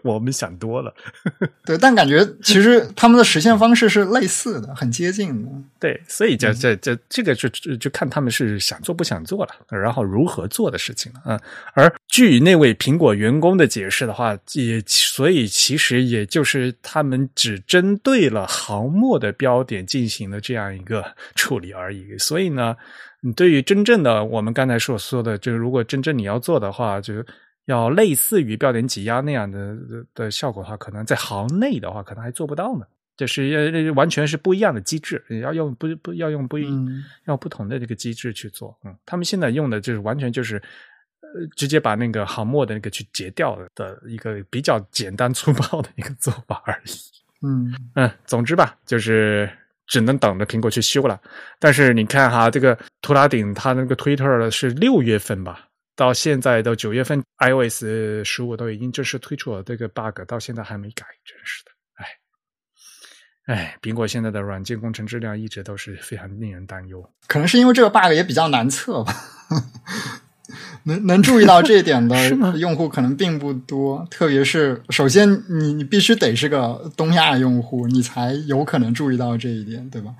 我们想多了。对，但感觉其实他们的实现方式是类似的，很接近的。对，所以这这这这个就就看他们是想做不想做了，然后如何做的事情了。嗯，而据那位苹果员工的解释的话，也所以其实也就是他们只针对了行墨的标点进行了。这样一个 处理而已，所以呢，你对于真正的我们刚才所说的，就是如果真正你要做的话，就要类似于标点挤压那样的的效果的话，可能在行内的话，可能还做不到呢。这是要完全是不一样的机制，要用不不要用不要不同的这个机制去做。嗯，他们现在用的就是完全就是呃，直接把那个行末的那个去截掉的一个比较简单粗暴的一个做法而已。嗯嗯，总之吧，就是。只能等着苹果去修了，但是你看哈，这个图拉顶它那个 Twitter 是六月份吧，到现在到九月份，iOS 十五都已经正式推出了这个 bug，到现在还没改，真是的，哎，哎，苹果现在的软件工程质量一直都是非常令人担忧，可能是因为这个 bug 也比较难测吧。能能注意到这一点的 用户可能并不多，特别是首先你你必须得是个东亚用户，你才有可能注意到这一点，对吧？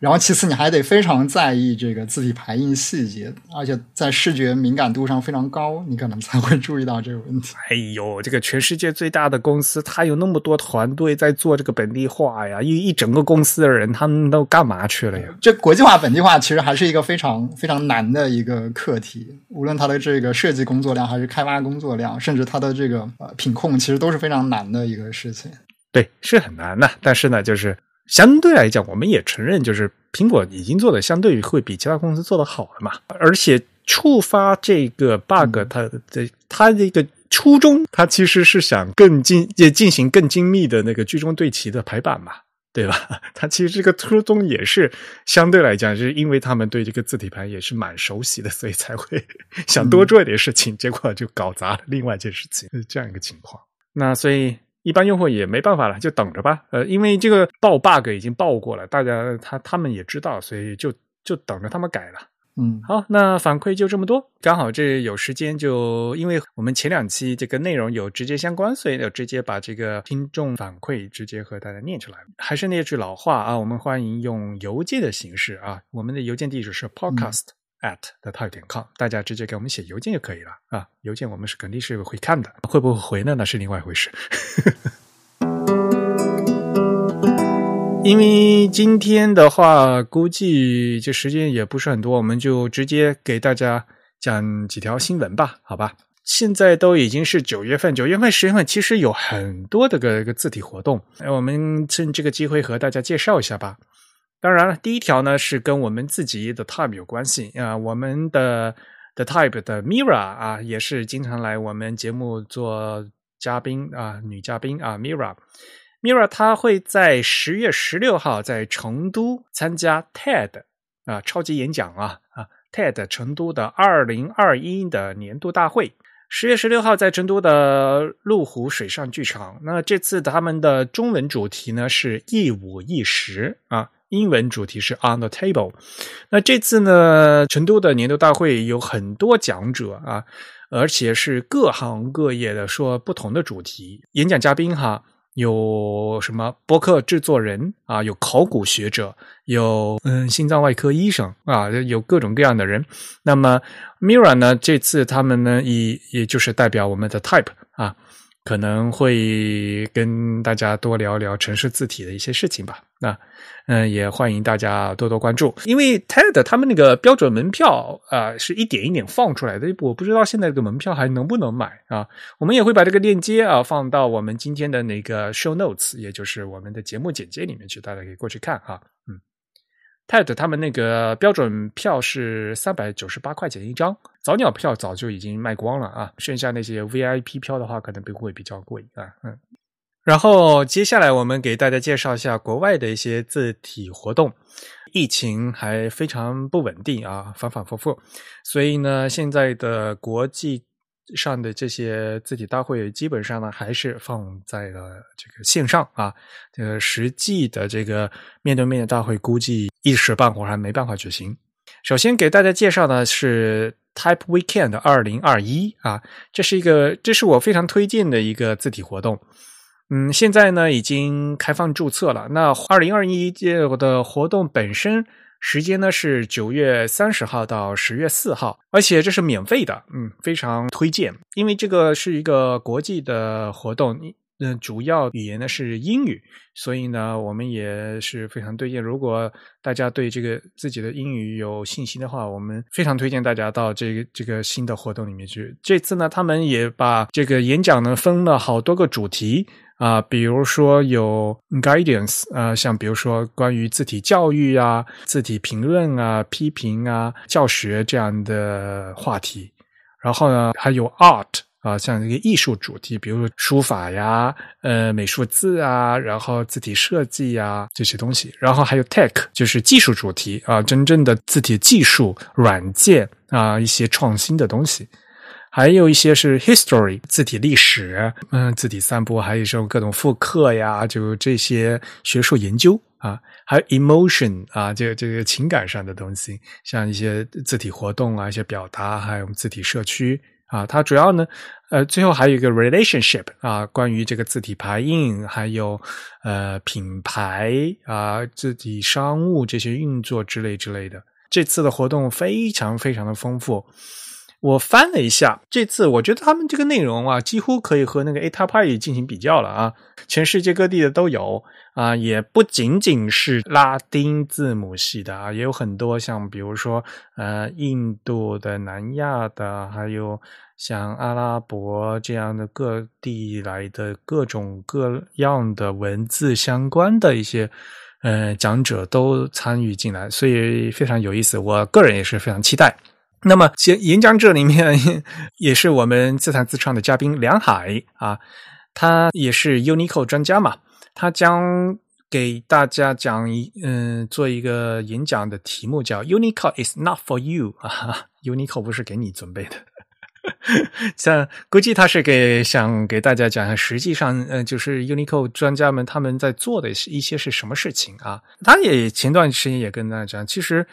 然后其次你还得非常在意这个字体排印细节，而且在视觉敏感度上非常高，你可能才会注意到这个问题。哎呦，这个全世界最大的公司，它有那么多团队在做这个本地化呀，一一整个公司的人，他们都干嘛去了呀？这国际化、本地化其实还是一个非常非常难的一个课题，无论它的这个设计工作量，还是开发工作量，甚至它的这个呃品控，其实都是非常难的一个事情。对，是很难的，但是呢，就是。相对来讲，我们也承认，就是苹果已经做的相对会比其他公司做的好了嘛。而且触发这个 bug，它的它的一个初衷，它其实是想更进也进行更精密的那个居中对齐的排版嘛，对吧？它其实这个初衷也是相对来讲，是因为他们对这个字体盘也是蛮熟悉的，所以才会想多做一点事情，结果就搞砸了另外一件事情，是这样一个情况。那所以。一般用户也没办法了，就等着吧。呃，因为这个爆 bug 已经爆过了，大家他他们也知道，所以就就等着他们改了。嗯，好，那反馈就这么多。刚好这有时间，就因为我们前两期这个内容有直接相关，所以就直接把这个听众反馈直接和大家念出来。还是那句老话啊，我们欢迎用邮件的形式啊，我们的邮件地址是 podcast。At the type 点 com，大家直接给我们写邮件就可以了啊！邮件我们是肯定是会看的，会不会回呢？那是另外一回事。因为今天的话，估计这时间也不是很多，我们就直接给大家讲几条新闻吧，好吧？现在都已经是九月份，九月份、十月份其实有很多的个个字体活动，我们趁这个机会和大家介绍一下吧。当然了，第一条呢是跟我们自己的 Type 有关系啊。我们的的 Type 的 Mira 啊，也是经常来我们节目做嘉宾啊，女嘉宾啊，Mira，Mira 她会在十月十六号在成都参加 TED 啊超级演讲啊啊 TED 成都的二零二一的年度大会。十月十六号在成都的麓湖水上剧场，那这次他们的中文主题呢是一五一十啊。英文主题是 On the Table。那这次呢，成都的年度大会有很多讲者啊，而且是各行各业的，说不同的主题。演讲嘉宾哈，有什么播客制作人啊，有考古学者，有嗯心脏外科医生啊，有各种各样的人。那么 Mira 呢，这次他们呢，以也就是代表我们的 Type 啊。可能会跟大家多聊聊城市字体的一些事情吧。那嗯，也欢迎大家多多关注。因为 TED 他们那个标准门票啊，是一点一点放出来的，我不知道现在这个门票还能不能买啊。我们也会把这个链接啊放到我们今天的那个 show notes，也就是我们的节目简介里面去，大家可以过去看哈。泰。特他们那个标准票是三百九十八块钱一张，早鸟票早就已经卖光了啊，剩下那些 VIP 票的话，可能会会比较贵啊。嗯，然后接下来我们给大家介绍一下国外的一些字体活动。疫情还非常不稳定啊，反反复复，所以呢，现在的国际。上的这些字体大会基本上呢，还是放在了这个线上啊。这个实际的这个面对面的大会，估计一时半会儿还没办法举行。首先给大家介绍的是 Type Weekend 二零二一啊，这是一个，这是我非常推荐的一个字体活动。嗯，现在呢已经开放注册了。那二零二一届的活动本身。时间呢是九月三十号到十月四号，而且这是免费的，嗯，非常推荐，因为这个是一个国际的活动，嗯，主要语言呢是英语，所以呢，我们也是非常推荐。如果大家对这个自己的英语有信心的话，我们非常推荐大家到这个这个新的活动里面去。这次呢，他们也把这个演讲呢分了好多个主题。啊，比如说有 guidance 啊，像比如说关于字体教育啊、字体评论啊、批评啊、教学这样的话题，然后呢，还有 art 啊，像一个艺术主题，比如说书法呀、呃美术字啊，然后字体设计呀这些东西，然后还有 tech 就是技术主题啊，真正的字体技术软件啊，一些创新的东西。还有一些是 history 字体历史，嗯，字体散步，还有这种各种复刻呀，就这些学术研究啊，还有 emotion 啊，这个这个情感上的东西，像一些字体活动啊，一些表达，还有我们字体社区啊，它主要呢，呃，最后还有一个 relationship 啊，关于这个字体排印，还有呃品牌啊，字体商务这些运作之类之类的。这次的活动非常非常的丰富。我翻了一下，这次我觉得他们这个内容啊，几乎可以和那个 A Type I 进行比较了啊。全世界各地的都有啊，也不仅仅是拉丁字母系的啊，也有很多像比如说呃印度的、南亚的，还有像阿拉伯这样的各地来的各种各样的文字相关的一些呃讲者都参与进来，所以非常有意思。我个人也是非常期待。那么，演演讲者里面 也是我们自弹自唱的嘉宾梁海啊，他也是 UNICO 专家嘛，他将给大家讲一嗯做一个演讲的题目叫 “UNICO is not for you 啊，UNICO 不是给你准备的，像估计他是给想给大家讲，实际上呃就是 UNICO 专家们他们在做的一些是什么事情啊？他也前段时间也跟大家讲，其实。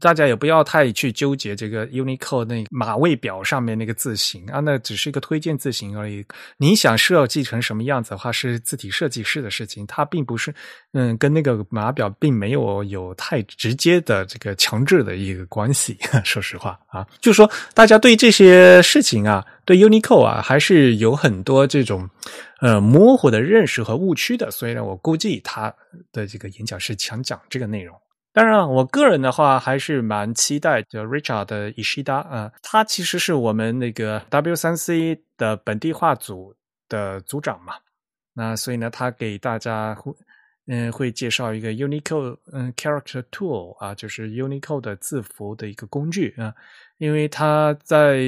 大家也不要太去纠结这个 Unicode 那马位表上面那个字形啊，那只是一个推荐字形而已。你想设计成什么样子的话，是字体设计师的事情，它并不是嗯跟那个码表并没有有太直接的这个强制的一个关系。说实话啊，就说大家对这些事情啊，对 Unicode 啊，还是有很多这种呃模糊的认识和误区的。所以呢，我估计他的这个演讲是想讲这个内容。当然，我个人的话还是蛮期待就 Richard 的伊西达啊，他其实是我们那个 W 三 C 的本地化组的组长嘛。那所以呢，他给大家会嗯会介绍一个 Unicode 嗯 Character Tool 啊，就是 Unicode 的字符的一个工具啊。因为他在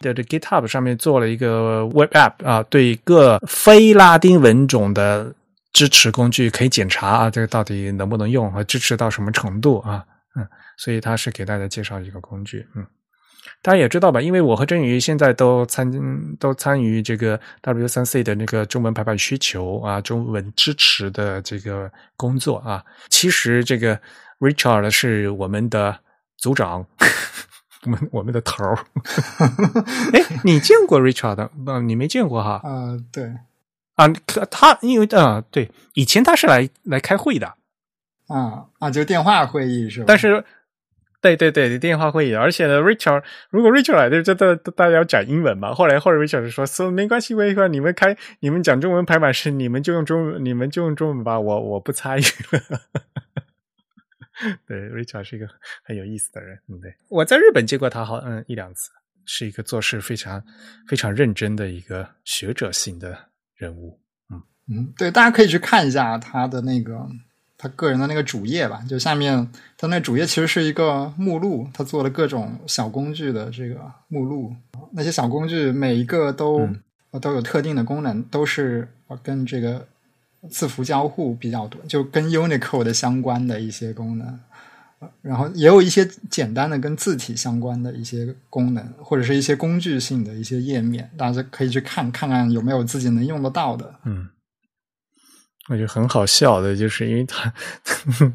的这 GitHub 上面做了一个 Web App 啊，对各非拉丁文种的。支持工具可以检查啊，这个到底能不能用和支持到什么程度啊？嗯，所以他是给大家介绍一个工具。嗯，大家也知道吧？因为我和振宇现在都参都参与这个 W 三 C 的那个中文排版需求啊，中文支持的这个工作啊。其实这个 Richard 是我们的组长，我们我们的头儿。哎，你见过 Richard 不？你没见过哈？啊，对。啊，他因为啊，对，以前他是来来开会的，啊啊，就电话会议是吧？但是，对对对，电话会议，而且呢，Richard 如果 Richard 来的，就大大家要讲英文嘛。后来后来 Richard 说，说没关系，没关系，你们开你们讲中文排版是你们就用中你们就用中文吧，我我不参与。对，Richard 是一个很有意思的人，嗯，对，我在日本见过他好嗯一两次，是一个做事非常非常认真的一个学者型的。人物，嗯嗯，对，大家可以去看一下他的那个他个人的那个主页吧。就下面他那主页其实是一个目录，他做了各种小工具的这个目录。那些小工具每一个都都有特定的功能，都是跟这个字符交互比较多，就跟 Unicode 的相关的一些功能。然后也有一些简单的跟字体相关的一些功能，或者是一些工具性的一些页面，大家可以去看看看有没有自己能用得到的。嗯，我觉得很好笑的，就是因为他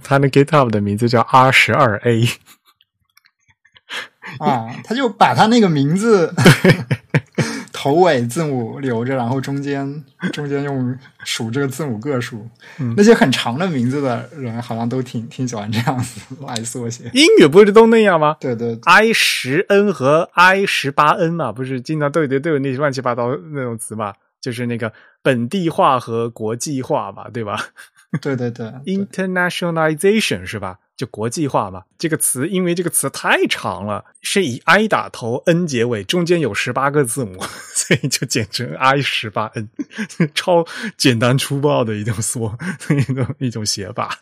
他的 GitHub 的名字叫 R 十二 A 啊，他就把他那个名字。头尾字母留着，然后中间 中间用数这个字母个数。那些很长的名字的人，好像都挺挺喜欢这样子来缩写。英语不是都那样吗？对对，I 十 N 和 I 十八 N 嘛，不是经常都有都有那些乱七八糟那种词嘛？就是那个本地化和国际化嘛，对吧？对对对，internationalization 是吧？就国际化嘛，这个词因为这个词太长了，是以 I 打头，N 结尾，中间有十八个字母，所以就简称 I 十八 N，超简单粗暴的一种缩 一种一种写法。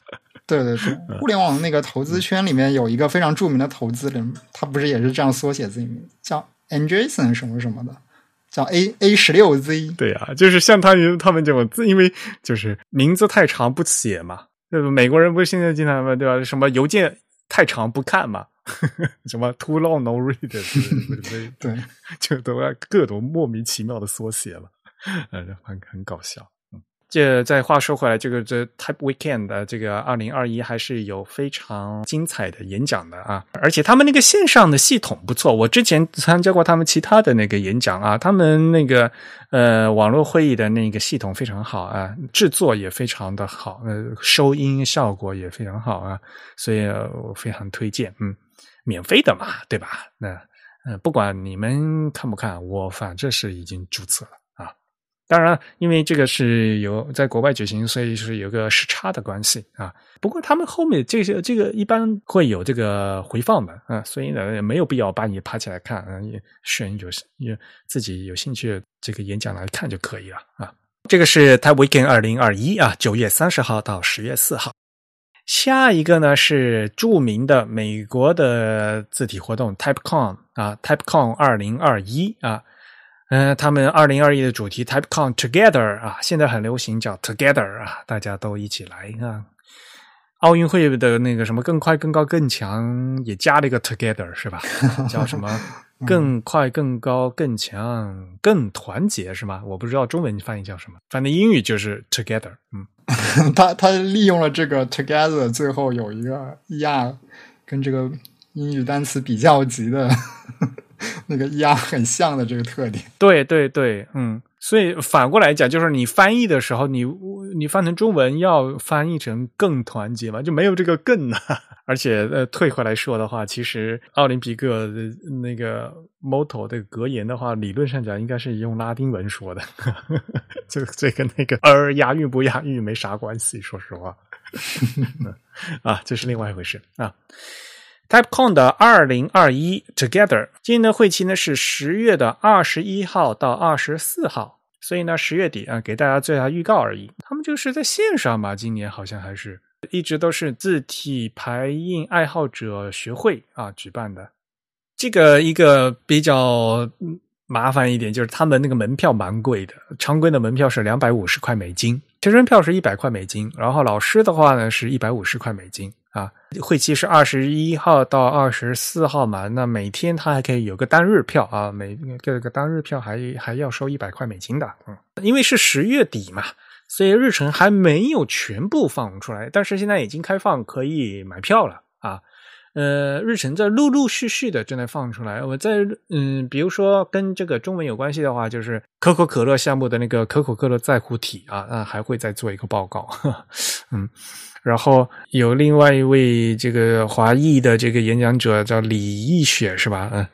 对对对，互联网那个投资圈里面有一个非常著名的投资人，他不是也是这样缩写自己名，叫 Anderson 什么什么的，叫 A A 十六 Z。对啊，就是像他他们这种字，因为就是名字太长不写嘛。对吧？美国人不是现在经常嘛，对吧？什么邮件太长不看嘛，什么 too long no read，对对，就都要各种莫名其妙的缩写了，呃，很很搞笑。这再话说回来，这个这 Type Weekend 的这个二零二一还是有非常精彩的演讲的啊，而且他们那个线上的系统不错，我之前参加过他们其他的那个演讲啊，他们那个呃网络会议的那个系统非常好啊，制作也非常的好，呃收音效果也非常好啊，所以我非常推荐，嗯，免费的嘛，对吧？那呃不管你们看不看，我反正是已经注册了。当然，因为这个是有在国外举行，所以是有个时差的关系啊。不过他们后面这些这个一般会有这个回放的啊，所以呢也没有必要把你爬起来看啊，也选有有自己有兴趣这个演讲来看就可以了啊。这个是 Type Weekend 二零二一啊，九月三十号到十月四号。下一个呢是著名的美国的字体活动 TypeCon 啊，TypeCon 二零二一啊。嗯，他们二零二一的主题 TypeCon Together 啊，现在很流行叫 Together 啊，大家都一起来啊。奥运会的那个什么更快、更高、更强也加了一个 Together 是吧？叫什么 更快、更高、更强、更团结是吗？我不知道中文翻译叫什么，反正英语就是 Together。嗯，他他利用了这个 Together，最后有一个 er 跟这个英语单词比较级的。那个押很像的这个特点，对对对，嗯，所以反过来讲，就是你翻译的时候，你你翻成中文要翻译成更团结嘛，就没有这个更啊。而且呃，退回来说的话，其实奥林匹克的那个 motto 的格言的话，理论上讲应该是用拉丁文说的，这这跟那个儿押韵不押韵没啥关系，说实话，啊，这是另外一回事啊。TypeCon 的二零二一 Together，今年的会期呢是十月的二十一号到二十四号，所以呢十月底啊给大家做下预告而已。他们就是在线上嘛，今年好像还是一直都是字体排印爱好者学会啊举办的。这个一个比较麻烦一点就是他们那个门票蛮贵的，常规的门票是两百五十块美金，学生票是一百块美金，然后老师的话呢是一百五十块美金。啊，会期是二十一号到二十四号嘛？那每天它还可以有个单日票啊，每这个单日票还还要收一百块美金的。嗯，因为是十月底嘛，所以日程还没有全部放出来，但是现在已经开放可以买票了啊。呃，日程在陆陆续续的正在放出来。我在嗯，比如说跟这个中文有关系的话，就是可口可乐项目的那个可口可乐在乎体啊，那还会再做一个报告。嗯。然后有另外一位这个华裔的这个演讲者叫李易雪是吧？嗯，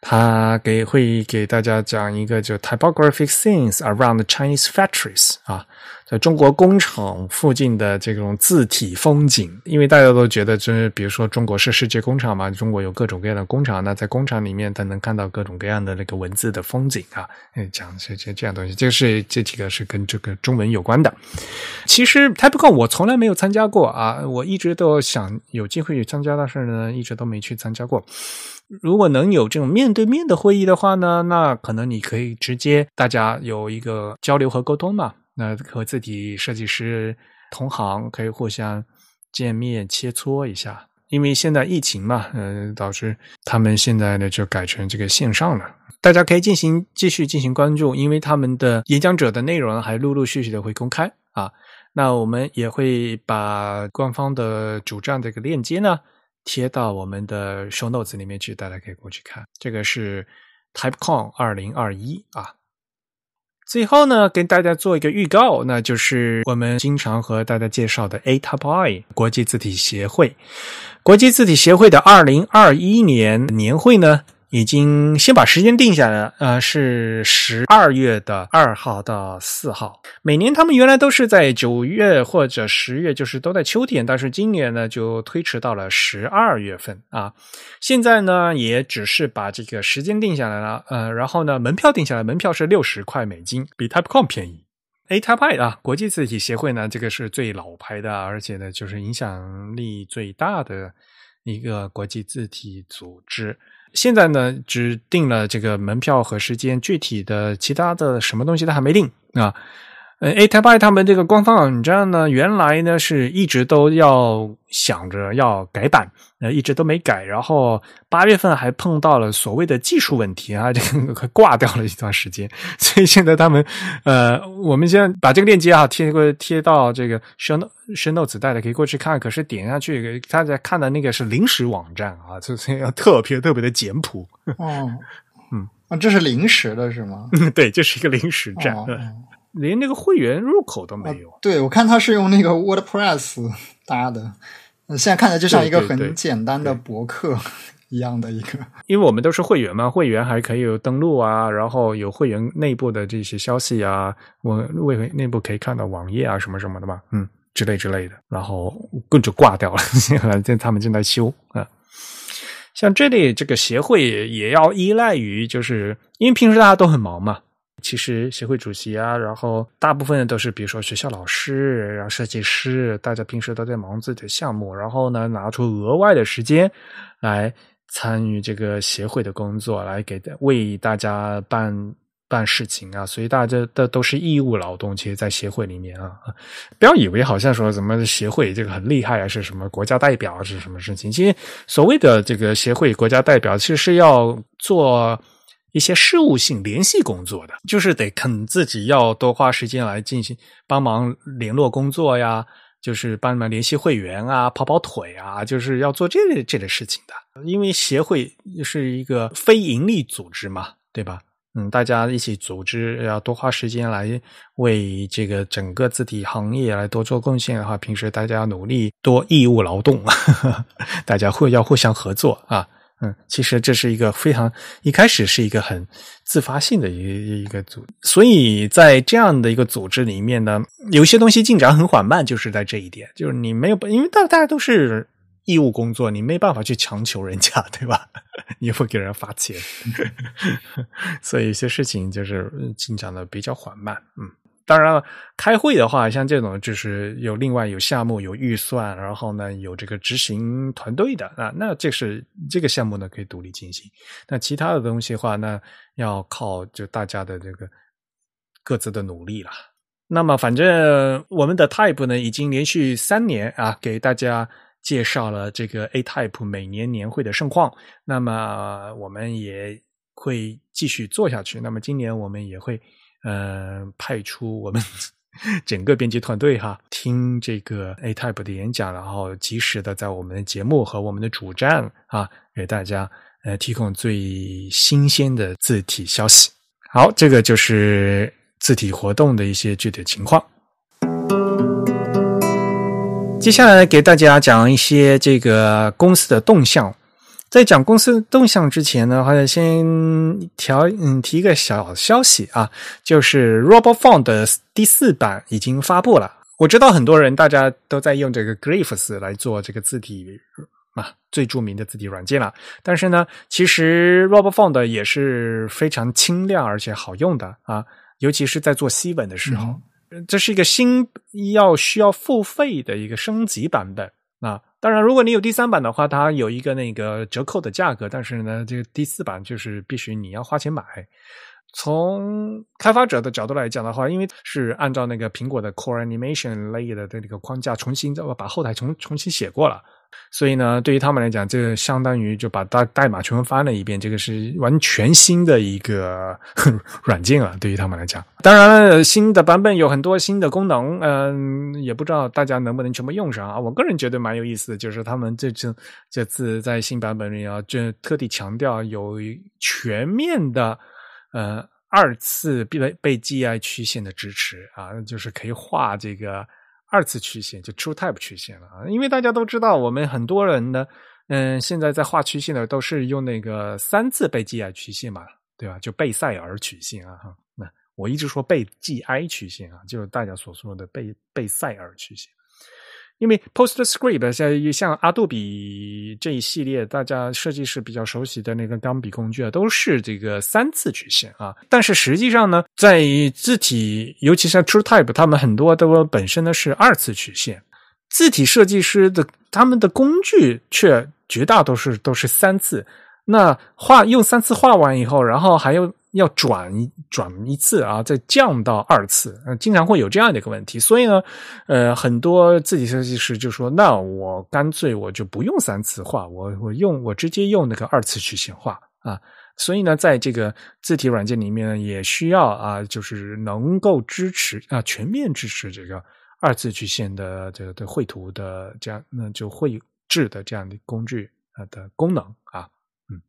他给会给大家讲一个就 typographic scenes around Chinese factories 啊。在中国工厂附近的这种字体风景，因为大家都觉得，就是比如说中国是世界工厂嘛，中国有各种各样的工厂，那在工厂里面，他能看到各种各样的那个文字的风景啊，讲这这这样东西，就是这几个是跟这个中文有关的。其实 TypeCon 我从来没有参加过啊，我一直都想有机会去参加，但是呢，一直都没去参加过。如果能有这种面对面的会议的话呢，那可能你可以直接大家有一个交流和沟通嘛。那和自己设计师同行可以互相见面切磋一下，因为现在疫情嘛，嗯，导致他们现在呢就改成这个线上了。大家可以进行继续进行关注，因为他们的演讲者的内容还陆陆续续的会公开啊。那我们也会把官方的主站这个链接呢贴到我们的 show notes 里面去，大家可以过去看。这个是 TypeCon 二零二一啊。最后呢，跟大家做一个预告，那就是我们经常和大家介绍的 A Type I 国际字体协会，国际字体协会的二零二一年年会呢。已经先把时间定下来了，呃，是十二月的二号到四号。每年他们原来都是在九月或者十月，就是都在秋天，但是今年呢就推迟到了十二月份啊。现在呢也只是把这个时间定下来了，呃，然后呢门票定下来，门票是六十块美金，比 TypeCon 便宜。A Type I 啊，国际字体协会呢，这个是最老牌的，而且呢就是影响力最大的一个国际字体组织。现在呢，只定了这个门票和时间，具体的其他的什么东西都还没定啊。呃 a t a b y 他们这个官方网站呢，原来呢是一直都要想着要改版，呃，一直都没改。然后八月份还碰到了所谓的技术问题啊，这个快挂掉了一段时间。所以现在他们，呃，我们现在把这个链接啊贴过贴到这个 show show notes 带的可以过去看。可是点下去，大家看的那个是临时网站啊，就是要特别特别的简朴。哦，嗯，啊，这是临时的是吗？对，就是一个临时站。连那个会员入口都没有。对，我看他是用那个 WordPress 搭的，现在看着就像一个很简单的博客一样的一个。因为我们都是会员嘛，会员还可以有登录啊，然后有会员内部的这些消息啊，我会员内部可以看到网页啊什么什么的嘛，嗯，之类之类的。然后更就挂掉了，现在他们正在修啊。像这里这个协会也要依赖于，就是因为平时大家都很忙嘛。其实协会主席啊，然后大部分都是比如说学校老师，然后设计师，大家平时都在忙自己的项目，然后呢拿出额外的时间来参与这个协会的工作，来给为大家办办事情啊，所以大家的都是义务劳动。其实，在协会里面啊，不要以为好像说什么协会这个很厉害啊，是什么国家代表是什么事情？其实所谓的这个协会国家代表，其实是要做。一些事务性联系工作的，就是得肯自己要多花时间来进行帮忙联络工作呀，就是帮忙联系会员啊，跑跑腿啊，就是要做这类这类事情的。因为协会是一个非盈利组织嘛，对吧？嗯，大家一起组织，要多花时间来为这个整个字体行业来多做贡献的话，平时大家要努力多义务劳动，大家会要互相合作啊。嗯，其实这是一个非常一开始是一个很自发性的一一个组，所以在这样的一个组织里面呢，有些东西进展很缓慢，就是在这一点，就是你没有，因为大大家都是义务工作，你没办法去强求人家，对吧？你会给人发钱，所以有些事情就是进展的比较缓慢，嗯。当然了，开会的话，像这种就是有另外有项目、有预算，然后呢有这个执行团队的啊，那这是这个项目呢可以独立进行。那其他的东西的话，那要靠就大家的这个各自的努力了。那么，反正我们的 Type 呢，已经连续三年啊，给大家介绍了这个 A Type 每年年会的盛况。那么，我们也会继续做下去。那么，今年我们也会。呃，派出我们 整个编辑团队哈，听这个 A Type 的演讲，然后及时的在我们的节目和我们的主站啊，给大家呃提供最新鲜的字体消息。好，这个就是字体活动的一些具体情况。接下来给大家讲一些这个公司的动向。在讲公司动向之前呢，好像先调嗯提一个小消息啊，就是 RoboFont 的第四版已经发布了。我知道很多人大家都在用这个 Glyphs 来做这个字体啊最著名的字体软件了，但是呢，其实 RoboFont 也是非常轻量而且好用的啊，尤其是在做西文的时候，这是一个新要需要付费的一个升级版本啊。当然，如果你有第三版的话，它有一个那个折扣的价格。但是呢，这个第四版就是必须你要花钱买。从开发者的角度来讲的话，因为是按照那个苹果的 Core Animation 类的这个框架重新把后台重重新写过了。所以呢，对于他们来讲，这个相当于就把代代码全部翻了一遍，这个是完全新的一个 软件了。对于他们来讲，当然了新的版本有很多新的功能，嗯，也不知道大家能不能全部用上啊。我个人觉得蛮有意思的，就是他们这次这次在新版本里啊，就特地强调有全面的呃二次被被 GI 曲线的支持啊，就是可以画这个。二次曲线就 True Type 曲线了啊，因为大家都知道，我们很多人呢，嗯，现在在画曲线的都是用那个三次贝 GI 曲线嘛，对吧？就贝塞尔曲线啊，哈，那我一直说贝 GI 曲线啊，就是大家所说的贝贝塞尔曲线。因为 PostScript 像像阿杜比这一系列，大家设计师比较熟悉的那个钢笔工具啊，都是这个三次曲线啊。但是实际上呢，在字体，尤其像 TrueType，他们很多都本身呢是二次曲线。字体设计师的他们的工具却绝大多数都是三次。那画用三次画完以后，然后还有要转一转一次啊，再降到二次，呃，经常会有这样的一个问题。所以呢，呃，很多字体设计师就说：“那我干脆我就不用三次画，我我用我直接用那个二次曲线画啊。”所以呢，在这个字体软件里面呢也需要啊，就是能够支持啊，全面支持这个二次曲线的这个的绘图的这样，那就绘制的这样的工具啊的功能啊，嗯，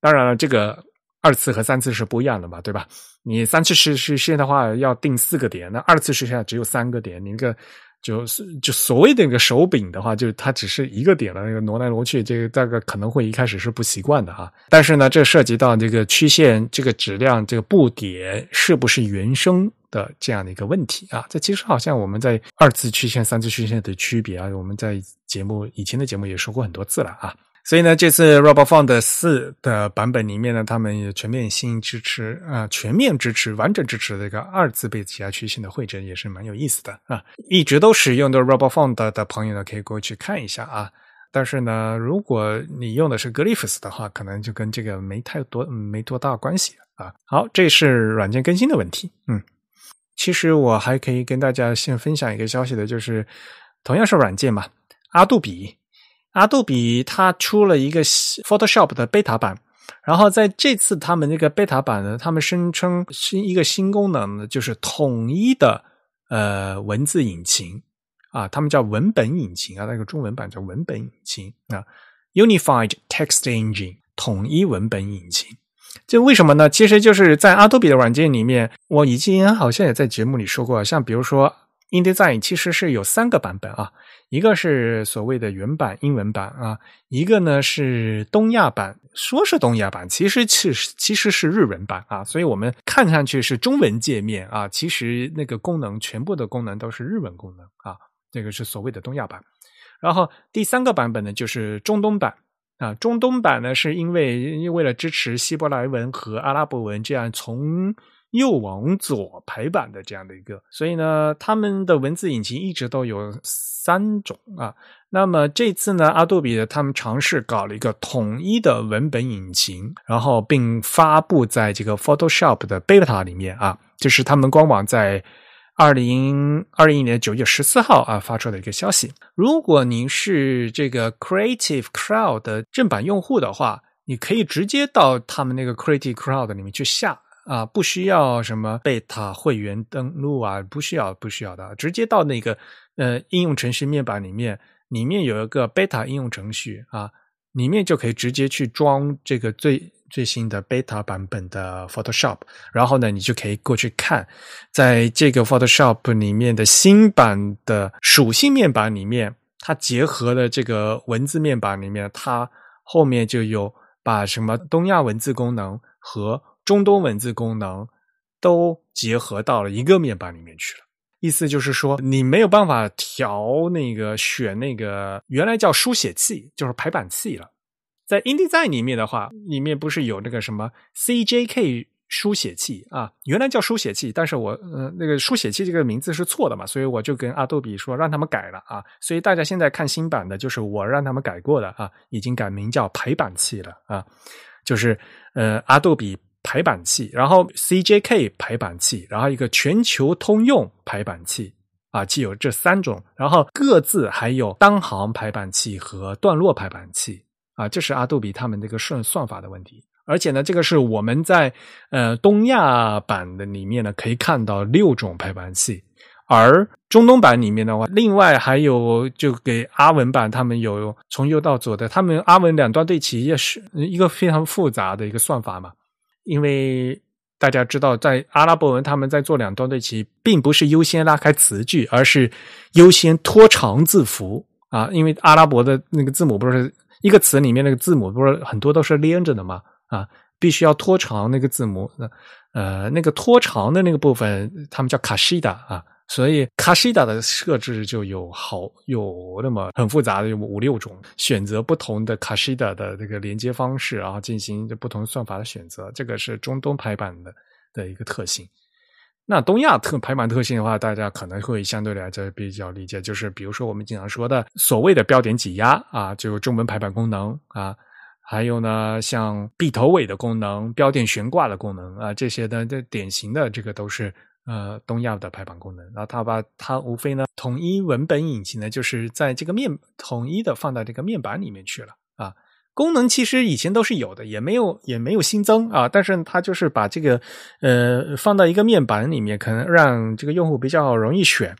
当然了，这个。二次和三次是不一样的嘛，对吧？你三次实实现的话要定四个点，那二次实现只有三个点。你那个就是就所谓的那个手柄的话，就是它只是一个点的那个挪来挪去，这个大概可能会一开始是不习惯的哈。但是呢，这涉及到这个曲线、这个质量、这个布点是不是原生的这样的一个问题啊？这其实好像我们在二次曲线、三次曲线的区别啊，我们在节目以前的节目也说过很多次了啊。所以呢，这次 RoboFont 四的版本里面呢，他们也全面性支持啊，全面支持、完整支持这个二次被挤压曲线的绘制，也是蛮有意思的啊。一直都使用的 RoboFont 的朋友呢，可以过去看一下啊。但是呢，如果你用的是 Glyphs 的话，可能就跟这个没太多、没多大关系啊。好，这是软件更新的问题。嗯，其实我还可以跟大家先分享一个消息的，就是同样是软件嘛，阿杜比。阿杜比它出了一个 Photoshop 的 beta 版，然后在这次他们那个 beta 版呢，他们声称是一个新功能呢，就是统一的呃文字引擎啊，他们叫文本引擎啊，那个中文版叫文本引擎啊，Unified Text Engine 统一文本引擎。这为什么呢？其实就是在阿杜比的软件里面，我已经好像也在节目里说过，像比如说 InDesign 其实是有三个版本啊。一个是所谓的原版英文版啊，一个呢是东亚版，说是东亚版，其实其实其实是日文版啊，所以我们看上去是中文界面啊，其实那个功能全部的功能都是日文功能啊，这个是所谓的东亚版。然后第三个版本呢就是中东版啊，中东版呢是因为为了支持希伯来文和阿拉伯文这样从右往左排版的这样的一个，所以呢，他们的文字引擎一直都有三种啊。那么这次呢，阿杜比的他们尝试搞了一个统一的文本引擎，然后并发布在这个 Photoshop 的 beta 里面啊，这是他们官网在二零二一年九月十四号啊发出的一个消息。如果您是这个 Creative Cloud 的正版用户的话，你可以直接到他们那个 Creative Cloud 里面去下。啊，不需要什么贝塔会员登录啊，不需要，不需要的，直接到那个呃应用程序面板里面，里面有一个贝塔应用程序啊，里面就可以直接去装这个最最新的贝塔版本的 Photoshop，然后呢，你就可以过去看，在这个 Photoshop 里面的新版的属性面板里面，它结合了这个文字面板里面，它后面就有把什么东亚文字功能和中东文字功能都结合到了一个面板里面去了，意思就是说，你没有办法调那个选那个原来叫书写器，就是排版器了。在 InDesign 里面的话，里面不是有那个什么 CJK 书写器啊？原来叫书写器，但是我呃那个书写器这个名字是错的嘛，所以我就跟阿杜比说让他们改了啊。所以大家现在看新版的，就是我让他们改过的啊，已经改名叫排版器了啊，就是呃阿杜比。排版器，然后 CJK 排版器，然后一个全球通用排版器啊，既有这三种，然后各自还有单行排版器和段落排版器啊，这是阿杜比他们这个算算法的问题。而且呢，这个是我们在呃东亚版的里面呢可以看到六种排版器，而中东版里面的话，另外还有就给阿文版他们有从右到左的，他们阿文两端对齐也是一个非常复杂的一个算法嘛。因为大家知道，在阿拉伯文，他们在做两端对齐，并不是优先拉开词句，而是优先拖长字符啊。因为阿拉伯的那个字母不是一个词里面那个字母不是很多都是连着的嘛啊，必须要拖长那个字母，呃，那个拖长的那个部分，他们叫卡西达啊。所以卡西达的设置就有好有那么很复杂的有五六种，选择不同的卡西达的这个连接方式，然后进行不同算法的选择。这个是中东排版的的一个特性。那东亚特排版特性的话，大家可能会相对来讲比较理解，就是比如说我们经常说的所谓的标点挤压啊，就中文排版功能啊，还有呢，像笔头尾的功能、标点悬挂的功能啊，这些的这典型的这个都是呃东亚的排版功能。然后它把它无非呢统一文本引擎呢，就是在这个面统一的放到这个面板里面去了啊。功能其实以前都是有的，也没有也没有新增啊，但是它就是把这个呃放到一个面板里面，可能让这个用户比较容易选。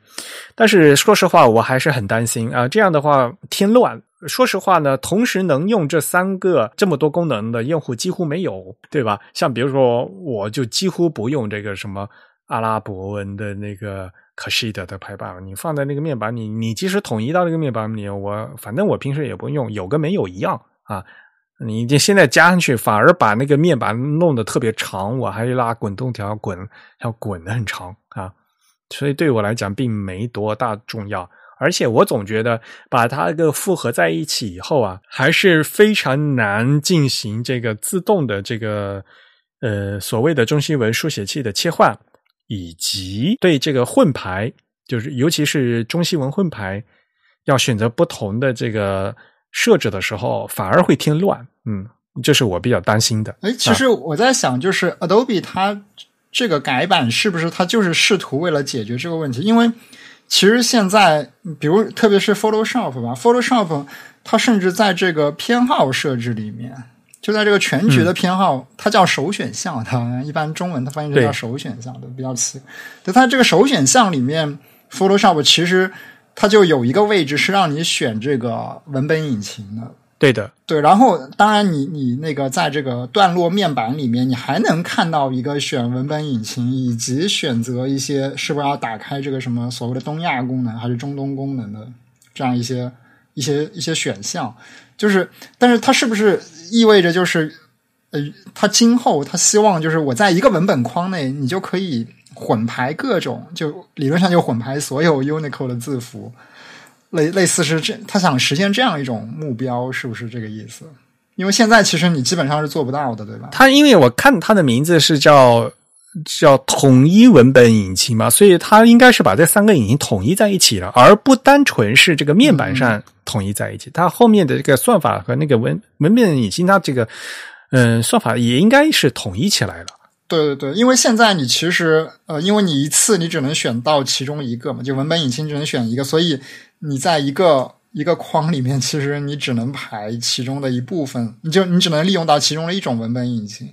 但是说实话，我还是很担心啊，这样的话添乱。说实话呢，同时能用这三个这么多功能的用户几乎没有，对吧？像比如说，我就几乎不用这个什么阿拉伯文的那个 k a s h i d 的排版，你放在那个面板里，你即使统一到那个面板里，我反正我平时也不用，有跟没有一样。啊，你这现在加上去，反而把那个面板弄得特别长，我还拉滚动条滚，要滚的很长啊，所以对我来讲并没多大重要。而且我总觉得把它个复合在一起以后啊，还是非常难进行这个自动的这个呃所谓的中西文书写器的切换，以及对这个混排，就是尤其是中西文混排，要选择不同的这个。设置的时候反而会添乱，嗯，这是我比较担心的。哎，其实我在想，就是 Adobe 它这个改版是不是它就是试图为了解决这个问题？因为其实现在，比如特别是 Photoshop 吧，Photoshop 它甚至在这个偏好设置里面，就在这个全局的偏好，它叫首选项，它一般中文它翻译成叫首选项，都比较奇。就它这个首选项里面，Photoshop 其实。它就有一个位置是让你选这个文本引擎的，对的，对。然后，当然，你你那个在这个段落面板里面，你还能看到一个选文本引擎，以及选择一些是不是要打开这个什么所谓的东亚功能还是中东功能的这样一些一些一些选项。就是，但是它是不是意味着就是，呃，它今后它希望就是我在一个文本框内，你就可以。混排各种，就理论上就混排所有 Unicode 的字符，类类似是这，他想实现这样一种目标，是不是这个意思？因为现在其实你基本上是做不到的，对吧？他因为我看他的名字是叫叫统一文本引擎嘛，所以它应该是把这三个引擎统一在一起了，而不单纯是这个面板上统一在一起。它后面的这个算法和那个文文本引擎，它这个嗯算法也应该是统一起来了。对对对，因为现在你其实呃，因为你一次你只能选到其中一个嘛，就文本引擎只能选一个，所以你在一个一个框里面，其实你只能排其中的一部分，你就你只能利用到其中的一种文本引擎，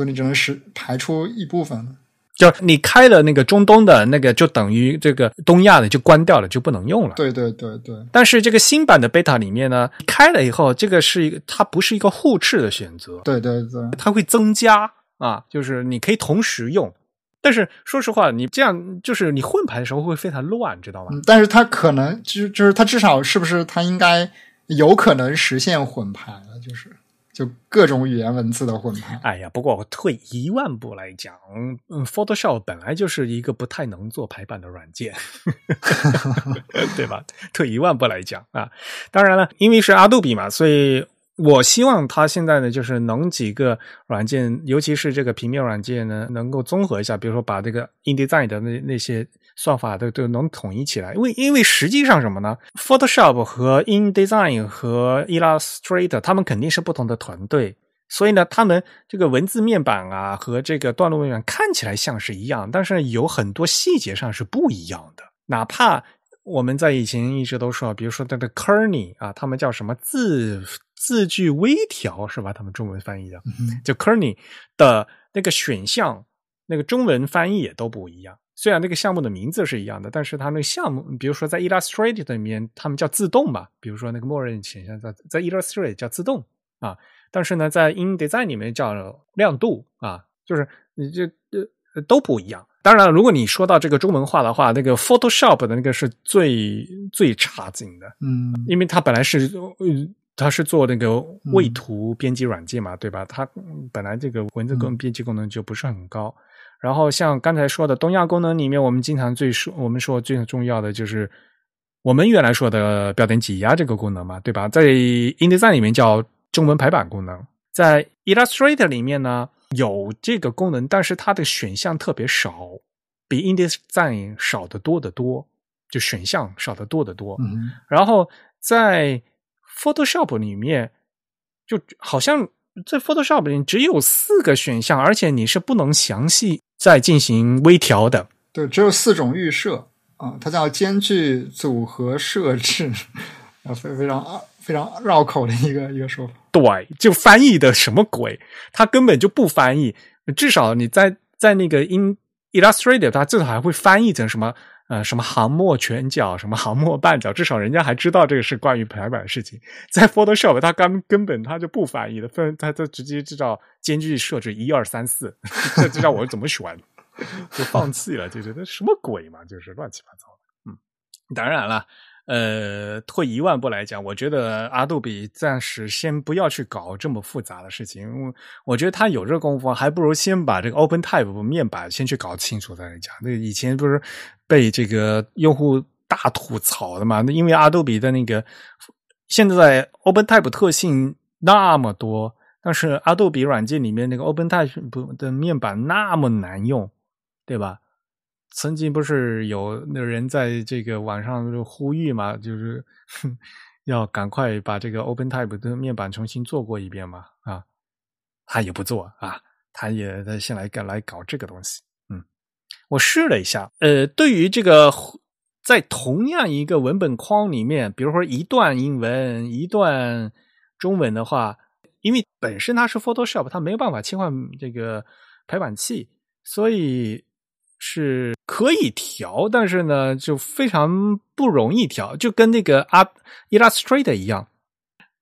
所以你只能是排出一部分。就你开了那个中东的那个，就等于这个东亚的就关掉了，就不能用了。对对对对。但是这个新版的 beta 里面呢，开了以后，这个是一个它不是一个互斥的选择。对对对，它会增加。啊，就是你可以同时用，但是说实话，你这样就是你混排的时候会非常乱，知道吗？但是它可能就就是它至少是不是它应该有可能实现混排了，就是就各种语言文字的混排。哎呀，不过我退一万步来讲，嗯，Photoshop 本来就是一个不太能做排版的软件，对吧？退一万步来讲啊，当然了，因为是阿杜比嘛，所以。我希望它现在呢，就是能几个软件，尤其是这个平面软件呢，能够综合一下，比如说把这个 InDesign 的那那些算法都都能统一起来。因为因为实际上什么呢？Photoshop 和 InDesign 和 Illustrator 他们肯定是不同的团队，所以呢，他们这个文字面板啊和这个段落面板看起来像是一样，但是有很多细节上是不一样的，哪怕。我们在以前一直都说，比如说它的 Kearney 啊，他们叫什么字字句微调是吧？他们中文翻译的，就 Kearney 的那个选项，那个中文翻译也都不一样。虽然那个项目的名字是一样的，但是它那个项目，比如说在 Illustrator 里面，他们叫自动嘛，比如说那个默认选项在在 Illustrator 叫自动啊，但是呢，在 InDesign 里面叫亮度啊，就是你这呃都不一样。当然，如果你说到这个中文化的话，那个 Photoshop 的那个是最最差劲的，嗯，因为它本来是它是做那个位图编辑软件嘛，对吧？它本来这个文字功编辑功能就不是很高。然后像刚才说的东亚功能里面，我们经常最说我们说最重要的就是我们原来说的标点挤压这个功能嘛，对吧？在 InDesign 里面叫中文排版功能，在 Illustrator 里面呢。有这个功能，但是它的选项特别少，比 InDesign 少得多得多，就选项少得多得多。嗯，然后在 Photoshop 里面，就好像在 Photoshop 里只有四个选项，而且你是不能详细再进行微调的。对，只有四种预设啊，它叫间距组合设置，啊，非非常非常绕口的一个一个说法。对，就翻译的什么鬼？它根本就不翻译。至少你在在那个 In Illustrator，它至少还会翻译成什么呃什么航模全角，什么航模半角，至少人家还知道这个是关于排版的事情。在 Photoshop，他根根本他就不翻译的，分它它直接知道间距设置一二三四，这知道我怎么选，就放弃了，就觉得什么鬼嘛，就是乱七八糟的。嗯，当然了。呃，退一万步来讲，我觉得阿杜比暂时先不要去搞这么复杂的事情。我觉得他有这功夫，还不如先把这个 Open Type 面板先去搞清楚再来讲。那以前不是被这个用户大吐槽的嘛？那因为阿杜比的那个现在 Open Type 特性那么多，但是阿杜比软件里面那个 Open Type 的面板那么难用，对吧？曾经不是有那人在这个网上就呼吁嘛，就是 要赶快把这个 OpenType 的面板重新做过一遍嘛？啊，他也不做啊，他也他先来搞来搞这个东西。嗯，我试了一下，呃，对于这个在同样一个文本框里面，比如说一段英文一段中文的话，因为本身它是 Photoshop，它没有办法切换这个排版器，所以。是可以调，但是呢，就非常不容易调，就跟那个啊 Illustrator 一样。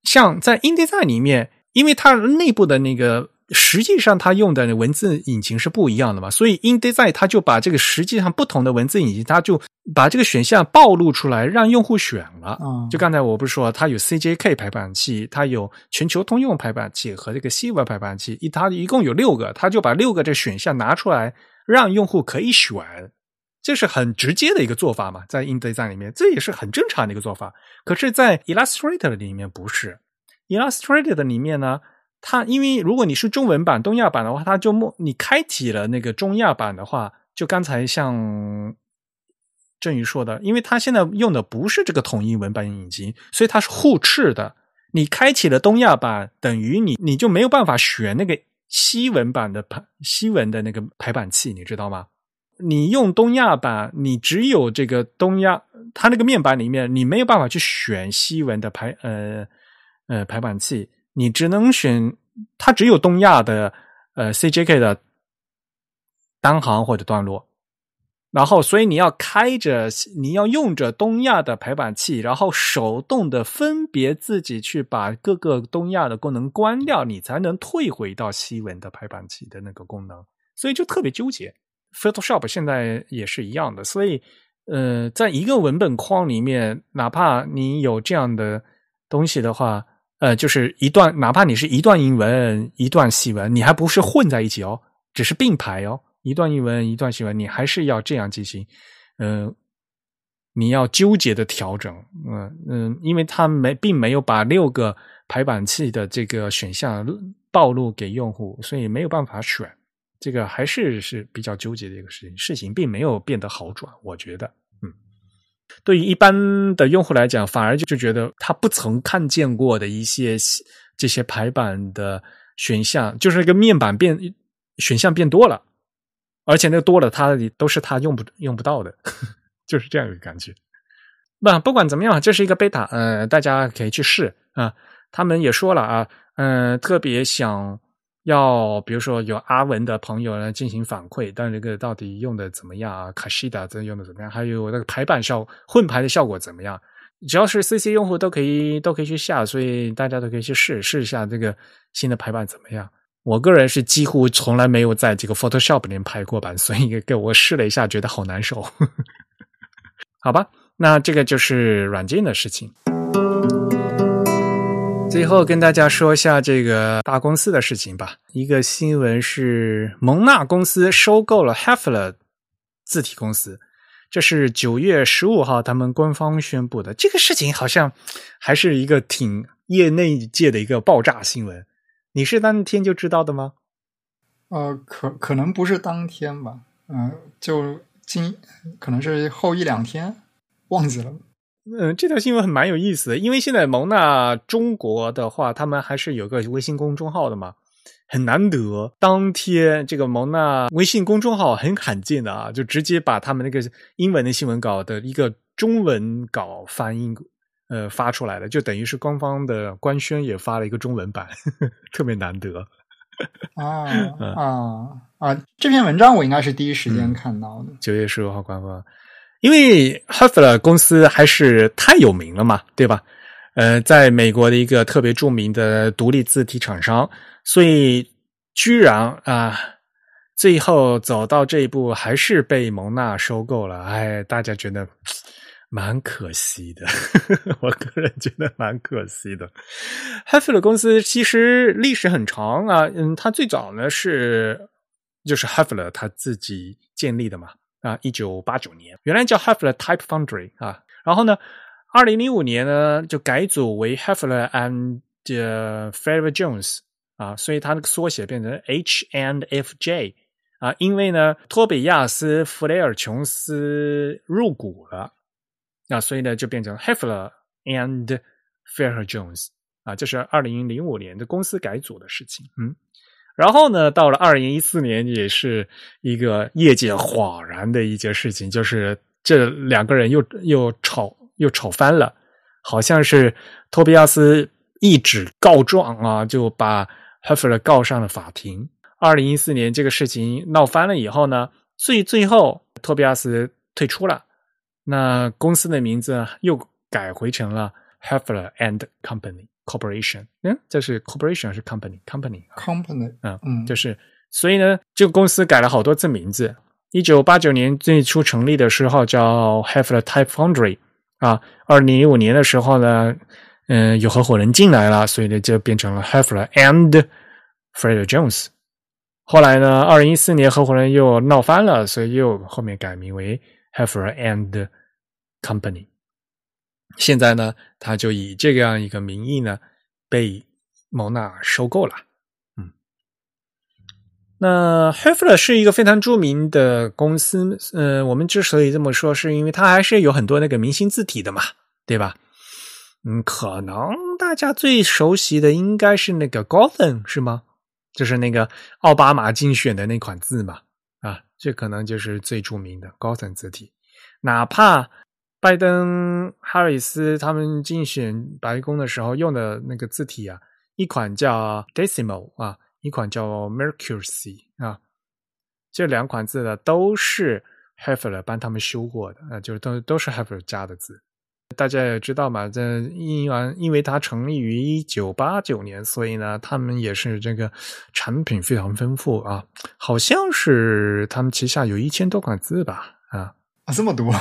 像在 InDesign 里面，因为它内部的那个实际上它用的文字引擎是不一样的嘛，所以 InDesign 它就把这个实际上不同的文字引擎，它就把这个选项暴露出来，让用户选了。就刚才我不是说它有 CJK 排版器，它有全球通用排版器和这个西文排版器，一它一共有六个，它就把六个这选项拿出来。让用户可以选，这是很直接的一个做法嘛，在 InDesign 里面，这也是很正常的一个做法。可是，在 Illustrator 里面不是，Illustrator 的里面呢，它因为如果你是中文版东亚版的话，它就默你开启了那个中亚版的话，就刚才像郑宇说的，因为它现在用的不是这个统一文版引擎，所以它是互斥的。你开启了东亚版，等于你你就没有办法选那个。西文版的排西文的那个排版器，你知道吗？你用东亚版，你只有这个东亚，它那个面板里面，你没有办法去选西文的排呃呃排版器，你只能选它只有东亚的呃 CJK 的单行或者段落。然后，所以你要开着，你要用着东亚的排版器，然后手动的分别自己去把各个东亚的功能关掉，你才能退回到西文的排版器的那个功能。所以就特别纠结。Photoshop 现在也是一样的。所以，呃，在一个文本框里面，哪怕你有这样的东西的话，呃，就是一段，哪怕你是一段英文，一段西文，你还不是混在一起哦，只是并排哦。一段英文，一段新闻，你还是要这样进行，嗯，你要纠结的调整，嗯嗯，因为他没并没有把六个排版器的这个选项暴露给用户，所以没有办法选，这个还是是比较纠结的一个事情，事情并没有变得好转，我觉得，嗯，对于一般的用户来讲，反而就就觉得他不曾看见过的一些这些排版的选项，就是一个面板变选项变多了。而且那多了，他都是他用不用不到的，就是这样一个感觉。那不管怎么样，这是一个 beta，呃，大家可以去试啊。他们也说了啊，嗯，特别想要，比如说有阿文的朋友来进行反馈，但这个到底用的怎么样啊？卡西达这用的怎么样？还有那个排版效混排的效果怎么样？只要是 CC 用户都可以都可以去下，所以大家都可以去试试一下这个新的排版怎么样。我个人是几乎从来没有在这个 Photoshop 里面拍过版，所以给我试了一下，觉得好难受。好吧，那这个就是软件的事情。最后跟大家说一下这个大公司的事情吧。一个新闻是蒙纳公司收购了 Hefler 字体公司，这是九月十五号他们官方宣布的。这个事情好像还是一个挺业内界的一个爆炸新闻。你是当天就知道的吗？呃，可可能不是当天吧，嗯，就今可能是后一两天，忘记了。嗯，这条新闻很蛮有意思的，因为现在蒙纳中国的话，他们还是有个微信公众号的嘛，很难得。当天这个蒙纳微信公众号很罕见的啊，就直接把他们那个英文的新闻稿的一个中文稿翻译呃发出来的，就等于是官方的官宣也发了一个中文版，特别难得。啊啊啊！这篇文章我应该是第一时间看到的，九月十五号官方。因为 Heffler 公司还是太有名了嘛，对吧？呃，在美国的一个特别著名的独立字体厂商，所以居然啊，最后走到这一步，还是被蒙娜收购了。哎，大家觉得蛮可惜的，我个人觉得蛮可惜的。Heffler 公司其实历史很长啊，嗯，它最早呢是就是 Heffler 他自己建立的嘛。啊，一九八九年，原来叫 Heffler Type Foundry 啊，然后呢，二零零五年呢就改组为 Heffler and Faber Jones 啊，所以它那个缩写变成 H and F J 啊，因为呢托比亚斯弗雷尔琼斯入股了，那所以呢就变成 Heffler and Faber Jones 啊，这是二零零五年的公司改组的事情，嗯。然后呢，到了二零一四年，也是一个业界恍然的一件事情，就是这两个人又又吵又吵翻了，好像是托比亚斯一纸告状啊，就把 Heffler 告上了法庭。二零一四年这个事情闹翻了以后呢，最最后托比亚斯退出了，那公司的名字又改回成了 Heffler and Company。Corporation，嗯，这是 Corporation 还是 Company？Company，Company，嗯嗯，就是，所以呢，这个公司改了好多次名字。一九八九年最初成立的时候叫 Heffler Type Foundry，啊，二零一五年的时候呢，嗯，有合伙人进来了，所以呢就变成了 Heffler and Fred Jones。后来呢，二零一四年合伙人又闹翻了，所以又后面改名为 Heffler and Company。现在呢，他就以这样一个名义呢，被蒙纳收购了。嗯，那 h e f l e r 是一个非常著名的公司。嗯，我们之所以这么说，是因为它还是有很多那个明星字体的嘛，对吧？嗯，可能大家最熟悉的应该是那个 Gotham 是吗？就是那个奥巴马竞选的那款字嘛。啊，这可能就是最著名的 Gotham 字体，哪怕。拜登、哈里斯他们竞选白宫的时候用的那个字体啊，一款叫 Decimal 啊，一款叫 Mercury 啊，这两款字呢都是 Heffler 帮他们修过的啊，就是都都是 Heffler 加的字。大家也知道嘛，这因为因为它成立于一九八九年，所以呢，他们也是这个产品非常丰富啊，好像是他们旗下有一千多款字吧啊啊，这么多。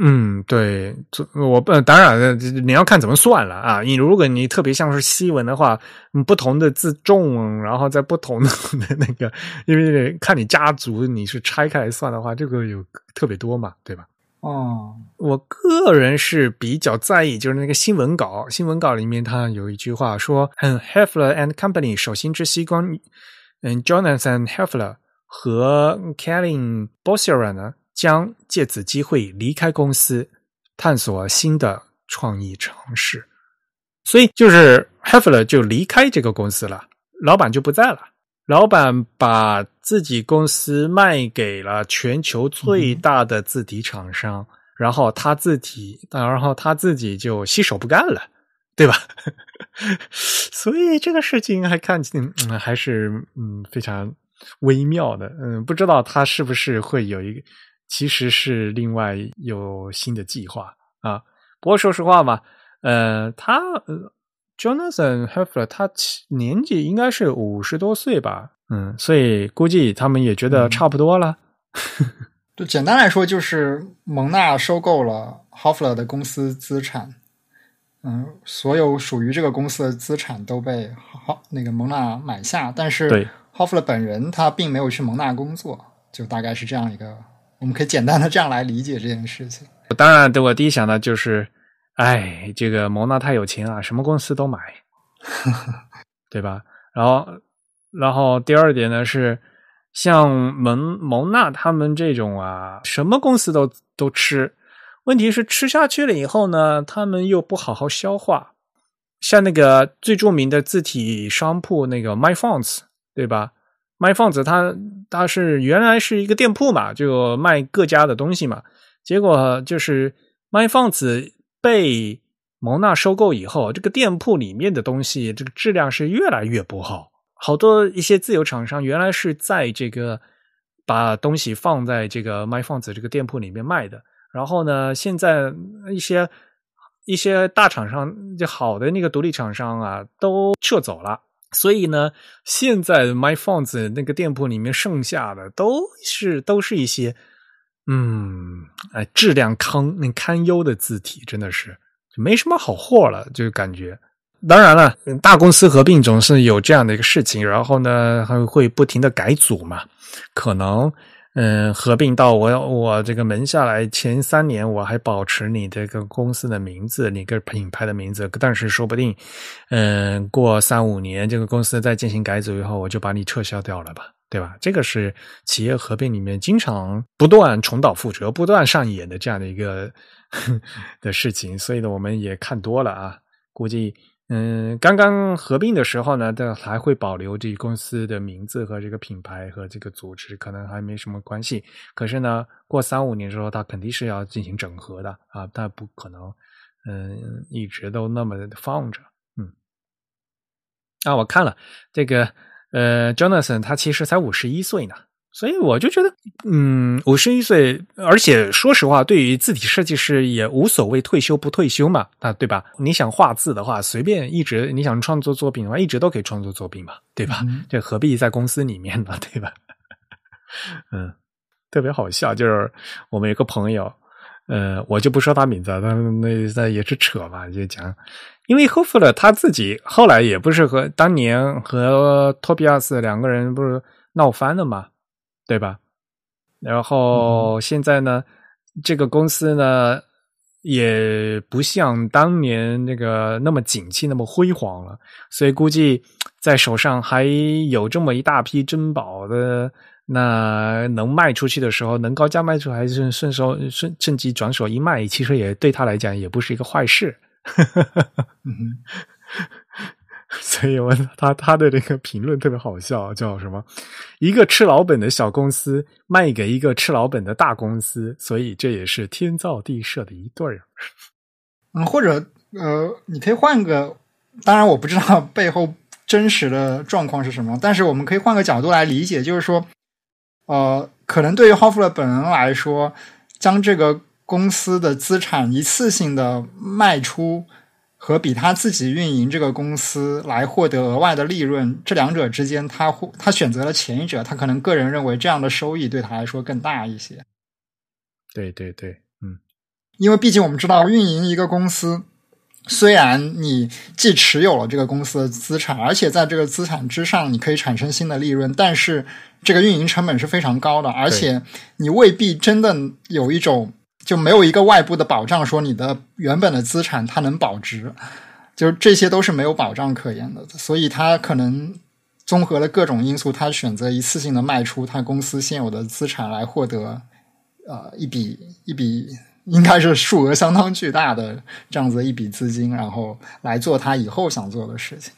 嗯，对，我不当然，你要看怎么算了啊。你如果你特别像是西文的话，不同的字重，然后在不同的 那个，因为看你家族你是拆开来算的话，这个有特别多嘛，对吧？哦，我个人是比较在意，就是那个新闻稿，新闻稿里面它有一句话说，嗯，Heffler and Company 首席之西光，嗯，Jonathan Heffler 和 Kellen Bossier 呢。将借此机会离开公司，探索新的创意尝试。所以，就是 Heffler 就离开这个公司了，老板就不在了。老板把自己公司卖给了全球最大的字体厂商，然后他自己，然后他自己就洗手不干了，对吧？所以这个事情还看起来还是嗯非常微妙的。嗯，不知道他是不是会有一个。其实是另外有新的计划啊，不过说实话嘛，呃，他 Jonathan Heffler 他年纪应该是五十多岁吧，嗯，所以估计他们也觉得差不多了。就简单来说，就是蒙纳收购了 Hoffler 的公司资产，嗯，所有属于这个公司的资产都被好那个蒙纳买下，但是 Hoffler 本人他并没有去蒙纳工作，就大概是这样一个。我们可以简单的这样来理解这件事情。当然，对我第一想到就是，哎，这个蒙娜太有钱了，什么公司都买，对吧？然后，然后第二点呢是，像蒙蒙娜他们这种啊，什么公司都都吃。问题是吃下去了以后呢，他们又不好好消化。像那个最著名的字体商铺那个 MyFonts，对吧？MyFonts 它它是原来是一个店铺嘛，就卖各家的东西嘛。结果就是 MyFonts 被蒙纳收购以后，这个店铺里面的东西这个质量是越来越不好。好多一些自由厂商原来是在这个把东西放在这个 MyFonts 这个店铺里面卖的。然后呢，现在一些一些大厂商就好的那个独立厂商啊，都撤走了。所以呢，现在 MyFonts 那个店铺里面剩下的都是都是一些嗯，哎，质量堪堪忧的字体，真的是就没什么好货了，就感觉。当然了，大公司合并总是有这样的一个事情，然后呢，还会不停的改组嘛，可能。嗯，合并到我我这个门下来前三年，我还保持你这个公司的名字，你个品牌的名字，但是说不定，嗯，过三五年这个公司再进行改组以后，我就把你撤销掉了吧，对吧？这个是企业合并里面经常不断重蹈覆辙、不断上演的这样的一个 的事情，所以呢，我们也看多了啊，估计。嗯，刚刚合并的时候呢，它还会保留这公司的名字和这个品牌和这个组织，可能还没什么关系。可是呢，过三五年之后，它肯定是要进行整合的啊，它不可能嗯一直都那么放着。嗯，啊，我看了这个呃，Jonathan 他其实才五十一岁呢。所以我就觉得，嗯，五十一岁，而且说实话，对于字体设计师也无所谓退休不退休嘛，啊，对吧？你想画字的话，随便一直你想创作作品的话，一直都可以创作作品嘛，对吧？这何必在公司里面呢，对吧？嗯，特别好笑，就是我们有个朋友，呃，我就不说他名字，他那那也是扯嘛，就讲，因为 h o f l 他自己后来也不是和当年和托比亚斯两个人不是闹翻了嘛。对吧？然后现在呢，这个公司呢也不像当年那个那么景气、那么辉煌了，所以估计在手上还有这么一大批珍宝的，那能卖出去的时候，能高价卖出，还是顺手顺趁机转手一卖，其实也对他来讲也不是一个坏事。所以，我他他的这个评论特别好笑，叫什么？一个吃老本的小公司卖给一个吃老本的大公司，所以这也是天造地设的一对儿。嗯，或者呃，你可以换个，当然我不知道背后真实的状况是什么，但是我们可以换个角度来理解，就是说，呃，可能对于 h o f f 本人来说，将这个公司的资产一次性的卖出。和比他自己运营这个公司来获得额外的利润，这两者之间，他他选择了前一者，他可能个人认为这样的收益对他来说更大一些。对对对，嗯，因为毕竟我们知道，运营一个公司，虽然你既持有了这个公司的资产，而且在这个资产之上你可以产生新的利润，但是这个运营成本是非常高的，而且你未必真的有一种。就没有一个外部的保障，说你的原本的资产它能保值，就是这些都是没有保障可言的。所以他可能综合了各种因素，他选择一次性的卖出他公司现有的资产，来获得呃一笔一笔应该是数额相当巨大的这样子一笔资金，然后来做他以后想做的事情。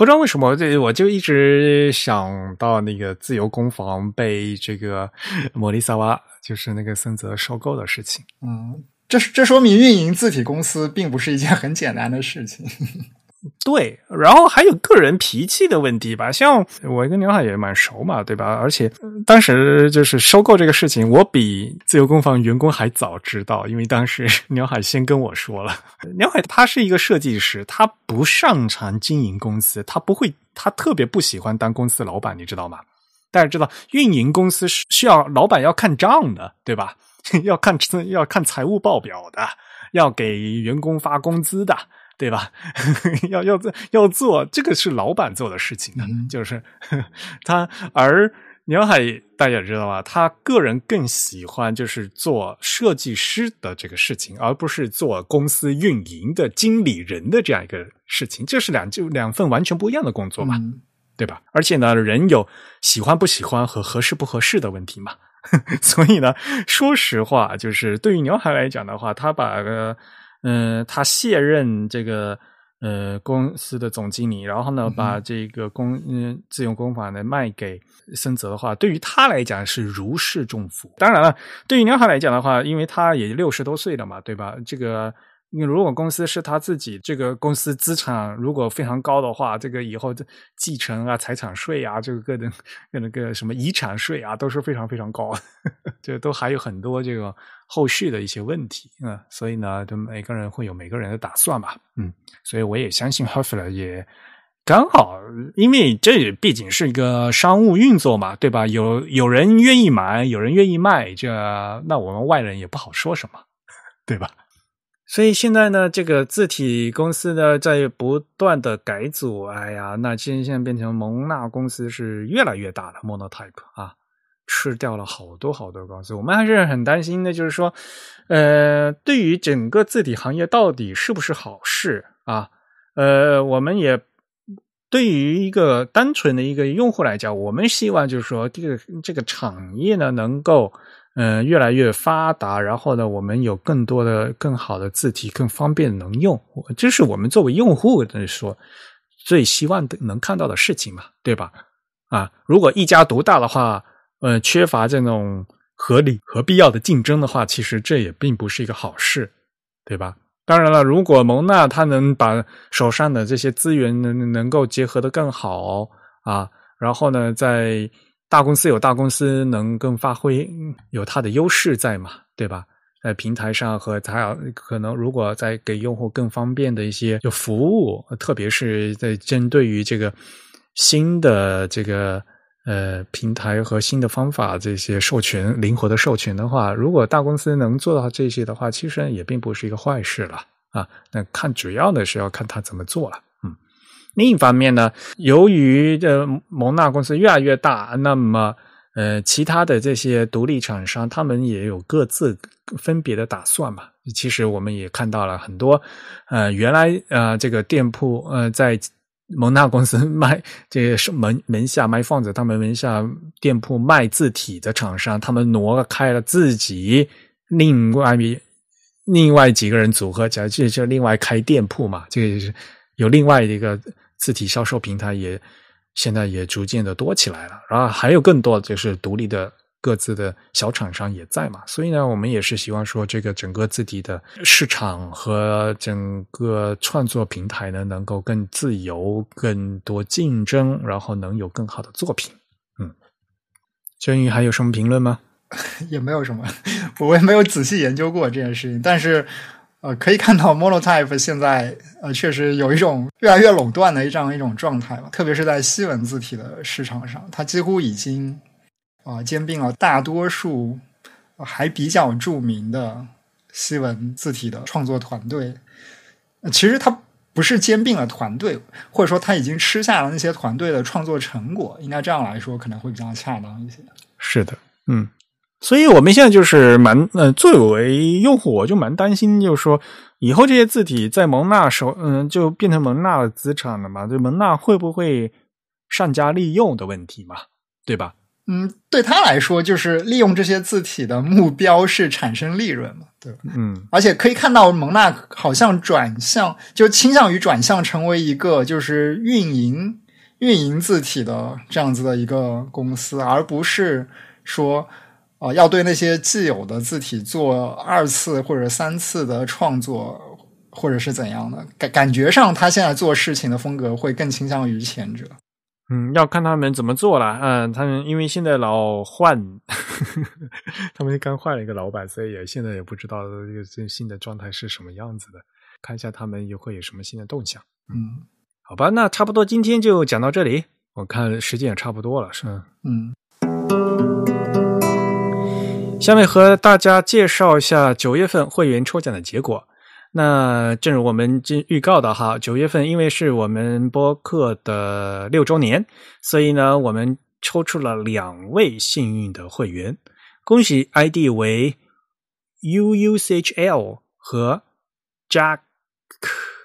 不知道为什么，这我就一直想到那个自由工坊被这个莫里萨瓦。就是那个森泽收购的事情，嗯，这这说明运营字体公司并不是一件很简单的事情。对，然后还有个人脾气的问题吧。像我跟刘海也蛮熟嘛，对吧？而且当时就是收购这个事情，我比自由工坊员工还早知道，因为当时 刘海先跟我说了。刘海他是一个设计师，他不擅长经营公司，他不会，他特别不喜欢当公司老板，你知道吗？大家知道，运营公司是需要老板要看账的，对吧？要看要看财务报表的，要给员工发工资的，对吧？要要做要做，这个是老板做的事情的，就是 他。而牛海大家知道吧？他个人更喜欢就是做设计师的这个事情，而不是做公司运营的经理人的这样一个事情。这是两就两份完全不一样的工作嘛。对吧？而且呢，人有喜欢不喜欢和合适不合适的问题嘛。所以呢，说实话，就是对于牛海来讲的话，他把呃，嗯，他卸任这个呃公司的总经理，然后呢，把这个公嗯自用工坊呢卖给森泽的话，对于他来讲是如释重负。当然了，对于牛海来讲的话，因为他也六十多岁了嘛，对吧？这个。你如果公司是他自己，这个公司资产如果非常高的话，这个以后的继承啊、财产税啊，这个个人那个什么遗产税啊，都是非常非常高，这都还有很多这个后续的一些问题啊。所以呢，就每个人会有每个人的打算吧，嗯，所以我也相信 h u f f l e r 也刚好，因为这也毕竟是一个商务运作嘛，对吧？有有人愿意买，有人愿意卖，这那我们外人也不好说什么，对吧？所以现在呢，这个字体公司呢在不断的改组。哎呀，那现现在变成蒙纳公司是越来越大了，Monotype 啊，吃掉了好多好多公司。我们还是很担心的，就是说，呃，对于整个字体行业到底是不是好事啊？呃，我们也对于一个单纯的一个用户来讲，我们希望就是说，这个这个产业呢能够。嗯，越来越发达，然后呢，我们有更多的、更好的字体，更方便能用，这是我们作为用户来说最希望的能看到的事情嘛，对吧？啊，如果一家独大的话，呃，缺乏这种合理和必要的竞争的话，其实这也并不是一个好事，对吧？当然了，如果蒙纳他能把手上的这些资源能能够结合的更好啊，然后呢，在大公司有大公司能更发挥有它的优势在嘛，对吧？在平台上和它可能如果在给用户更方便的一些就服务，特别是在针对于这个新的这个呃平台和新的方法这些授权灵活的授权的话，如果大公司能做到这些的话，其实也并不是一个坏事了啊。那看主要的是要看他怎么做了。嗯另一方面呢，由于这蒙纳公司越来越大，那么呃，其他的这些独立厂商，他们也有各自分别的打算嘛。其实我们也看到了很多，呃，原来呃这个店铺呃在蒙纳公司卖这个是门门下卖房子，他们门下店铺卖字体的厂商，他们挪开了自己另外一另外几个人组合起来，就就另外开店铺嘛，这个是有另外一个。字体销售平台也现在也逐渐的多起来了，然后还有更多就是独立的各自的小厂商也在嘛，所以呢，我们也是希望说这个整个字体的市场和整个创作平台呢，能够更自由、更多竞争，然后能有更好的作品。嗯，真宇还有什么评论吗？也没有什么，我也没有仔细研究过这件事情，但是。呃，可以看到，Monotype 现在呃确实有一种越来越垄断的这样一种状态吧，特别是在西文字体的市场上，它几乎已经啊兼并了大多数还比较著名的西文字体的创作团队。其实它不是兼并了团队，或者说它已经吃下了那些团队的创作成果，应该这样来说可能会比较恰当一些。是的，嗯。所以我们现在就是蛮呃，作为用户，我就蛮担心，就是说以后这些字体在蒙纳手，嗯，就变成蒙纳的资产了嘛？就蒙纳会不会善加利用的问题嘛？对吧？嗯，对他来说，就是利用这些字体的目标是产生利润嘛？对，嗯，而且可以看到蒙娜好像转向，就倾向于转向成为一个就是运营运营字体的这样子的一个公司，而不是说。啊，要对那些既有的字体做二次或者三次的创作，或者是怎样的感感觉上，他现在做事情的风格会更倾向于前者。嗯，要看他们怎么做了。嗯，他们因为现在老换，呵 呵他们刚换了一个老板，所以也现在也不知道这个最新的状态是什么样子的。看一下他们又会有什么新的动向。嗯，好吧，那差不多今天就讲到这里。我看时间也差不多了，是吧？嗯。下面和大家介绍一下九月份会员抽奖的结果。那正如我们今预告的哈，九月份因为是我们播客的六周年，所以呢，我们抽出了两位幸运的会员。恭喜 ID 为 uuchl 和 Jack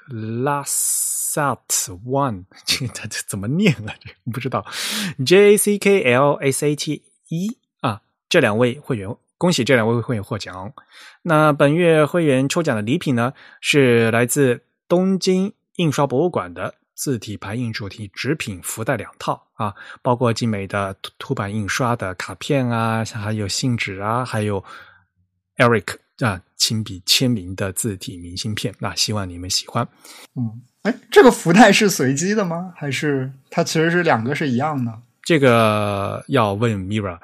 Lasat One，这他这怎么念啊？这不知道。J A C K L S A T 一啊。这两位会员，恭喜这两位会员获奖。那本月会员抽奖的礼品呢，是来自东京印刷博物馆的字体排印主题纸品福袋两套啊，包括精美的凸凸版印刷的卡片啊，还有信纸啊，还有 Eric 啊亲笔签名的字体明信片。那希望你们喜欢。嗯，哎，这个福袋是随机的吗？还是它其实是两个是一样的？这个要问 Mira，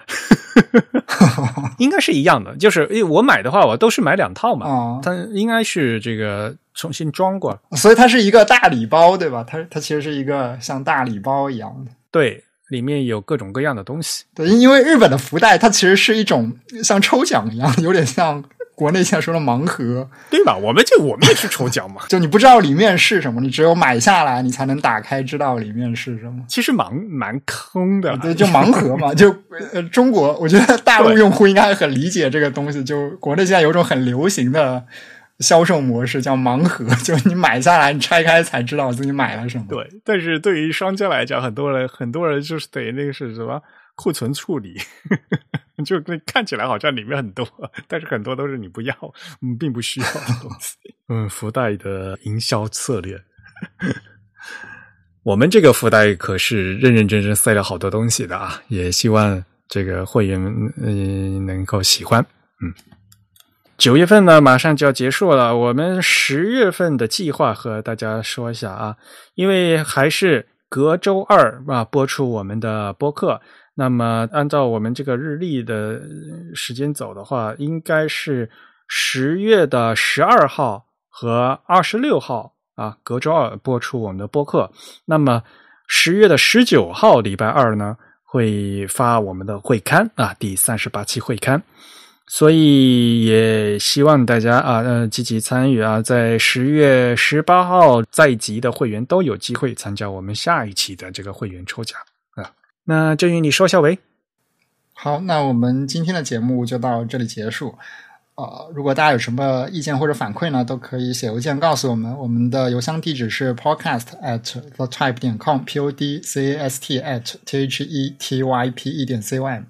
应该是一样的。就是因为我买的话，我都是买两套嘛，哦它应该是这个重新装过。所以它是一个大礼包，对吧？它它其实是一个像大礼包一样的。对，里面有各种各样的东西。对，因为日本的福袋它其实是一种像抽奖一样，有点像国内现在说的盲盒，对吧？我们就我们也是抽奖嘛。就你不知道里面是什么，你只有买下来你才能打开，知道里面是什么。其实蛮蛮坑的，对，就盲盒嘛，就呃，中国我觉得大陆用户应该很理解这个东西。就国内现在有一种很流行的销售模式叫盲盒，就你买下来，你拆开才知道自己买了什么。对，但是对于商家来讲，很多人很多人就是得那个是什么库存处理，就那看起来好像里面很多，但是很多都是你不要，嗯，并不需要的东 西。嗯，福袋的营销策略。我们这个福袋可是认认真真塞了好多东西的啊，也希望这个会员嗯、呃能够喜欢。嗯，九月份呢马上就要结束了，我们十月份的计划和大家说一下啊，因为还是隔周二啊播出我们的播客。那么按照我们这个日历的时间走的话，应该是十月的十二号和二十六号啊，隔周二播出我们的播客。那么十月的十九号礼拜二呢，会发我们的会刊啊，第三十八期会刊。所以也希望大家啊，呃，积极参与啊，在十月十八号在籍的会员都有机会参加我们下一期的这个会员抽奖。那就与，你说下为。好，那我们今天的节目就到这里结束。呃，如果大家有什么意见或者反馈呢，都可以写邮件告诉我们。我们的邮箱地址是 podcast at the type 点 com，p o d c a s t at t h e t y p e 点 c o m。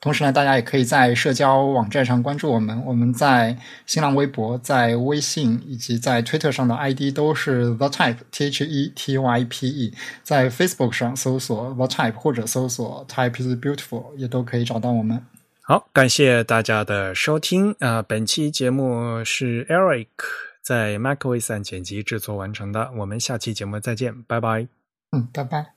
同时呢，大家也可以在社交网站上关注我们。我们在新浪微博、在微信以及在推特上的 ID 都是 the type t h e t y p e。在 Facebook 上搜索 the type 或者搜索 type is beautiful，也都可以找到我们。好，感谢大家的收听啊、呃！本期节目是 Eric 在 MacOS 上剪辑制作完成的，我们下期节目再见，拜拜。嗯，拜拜。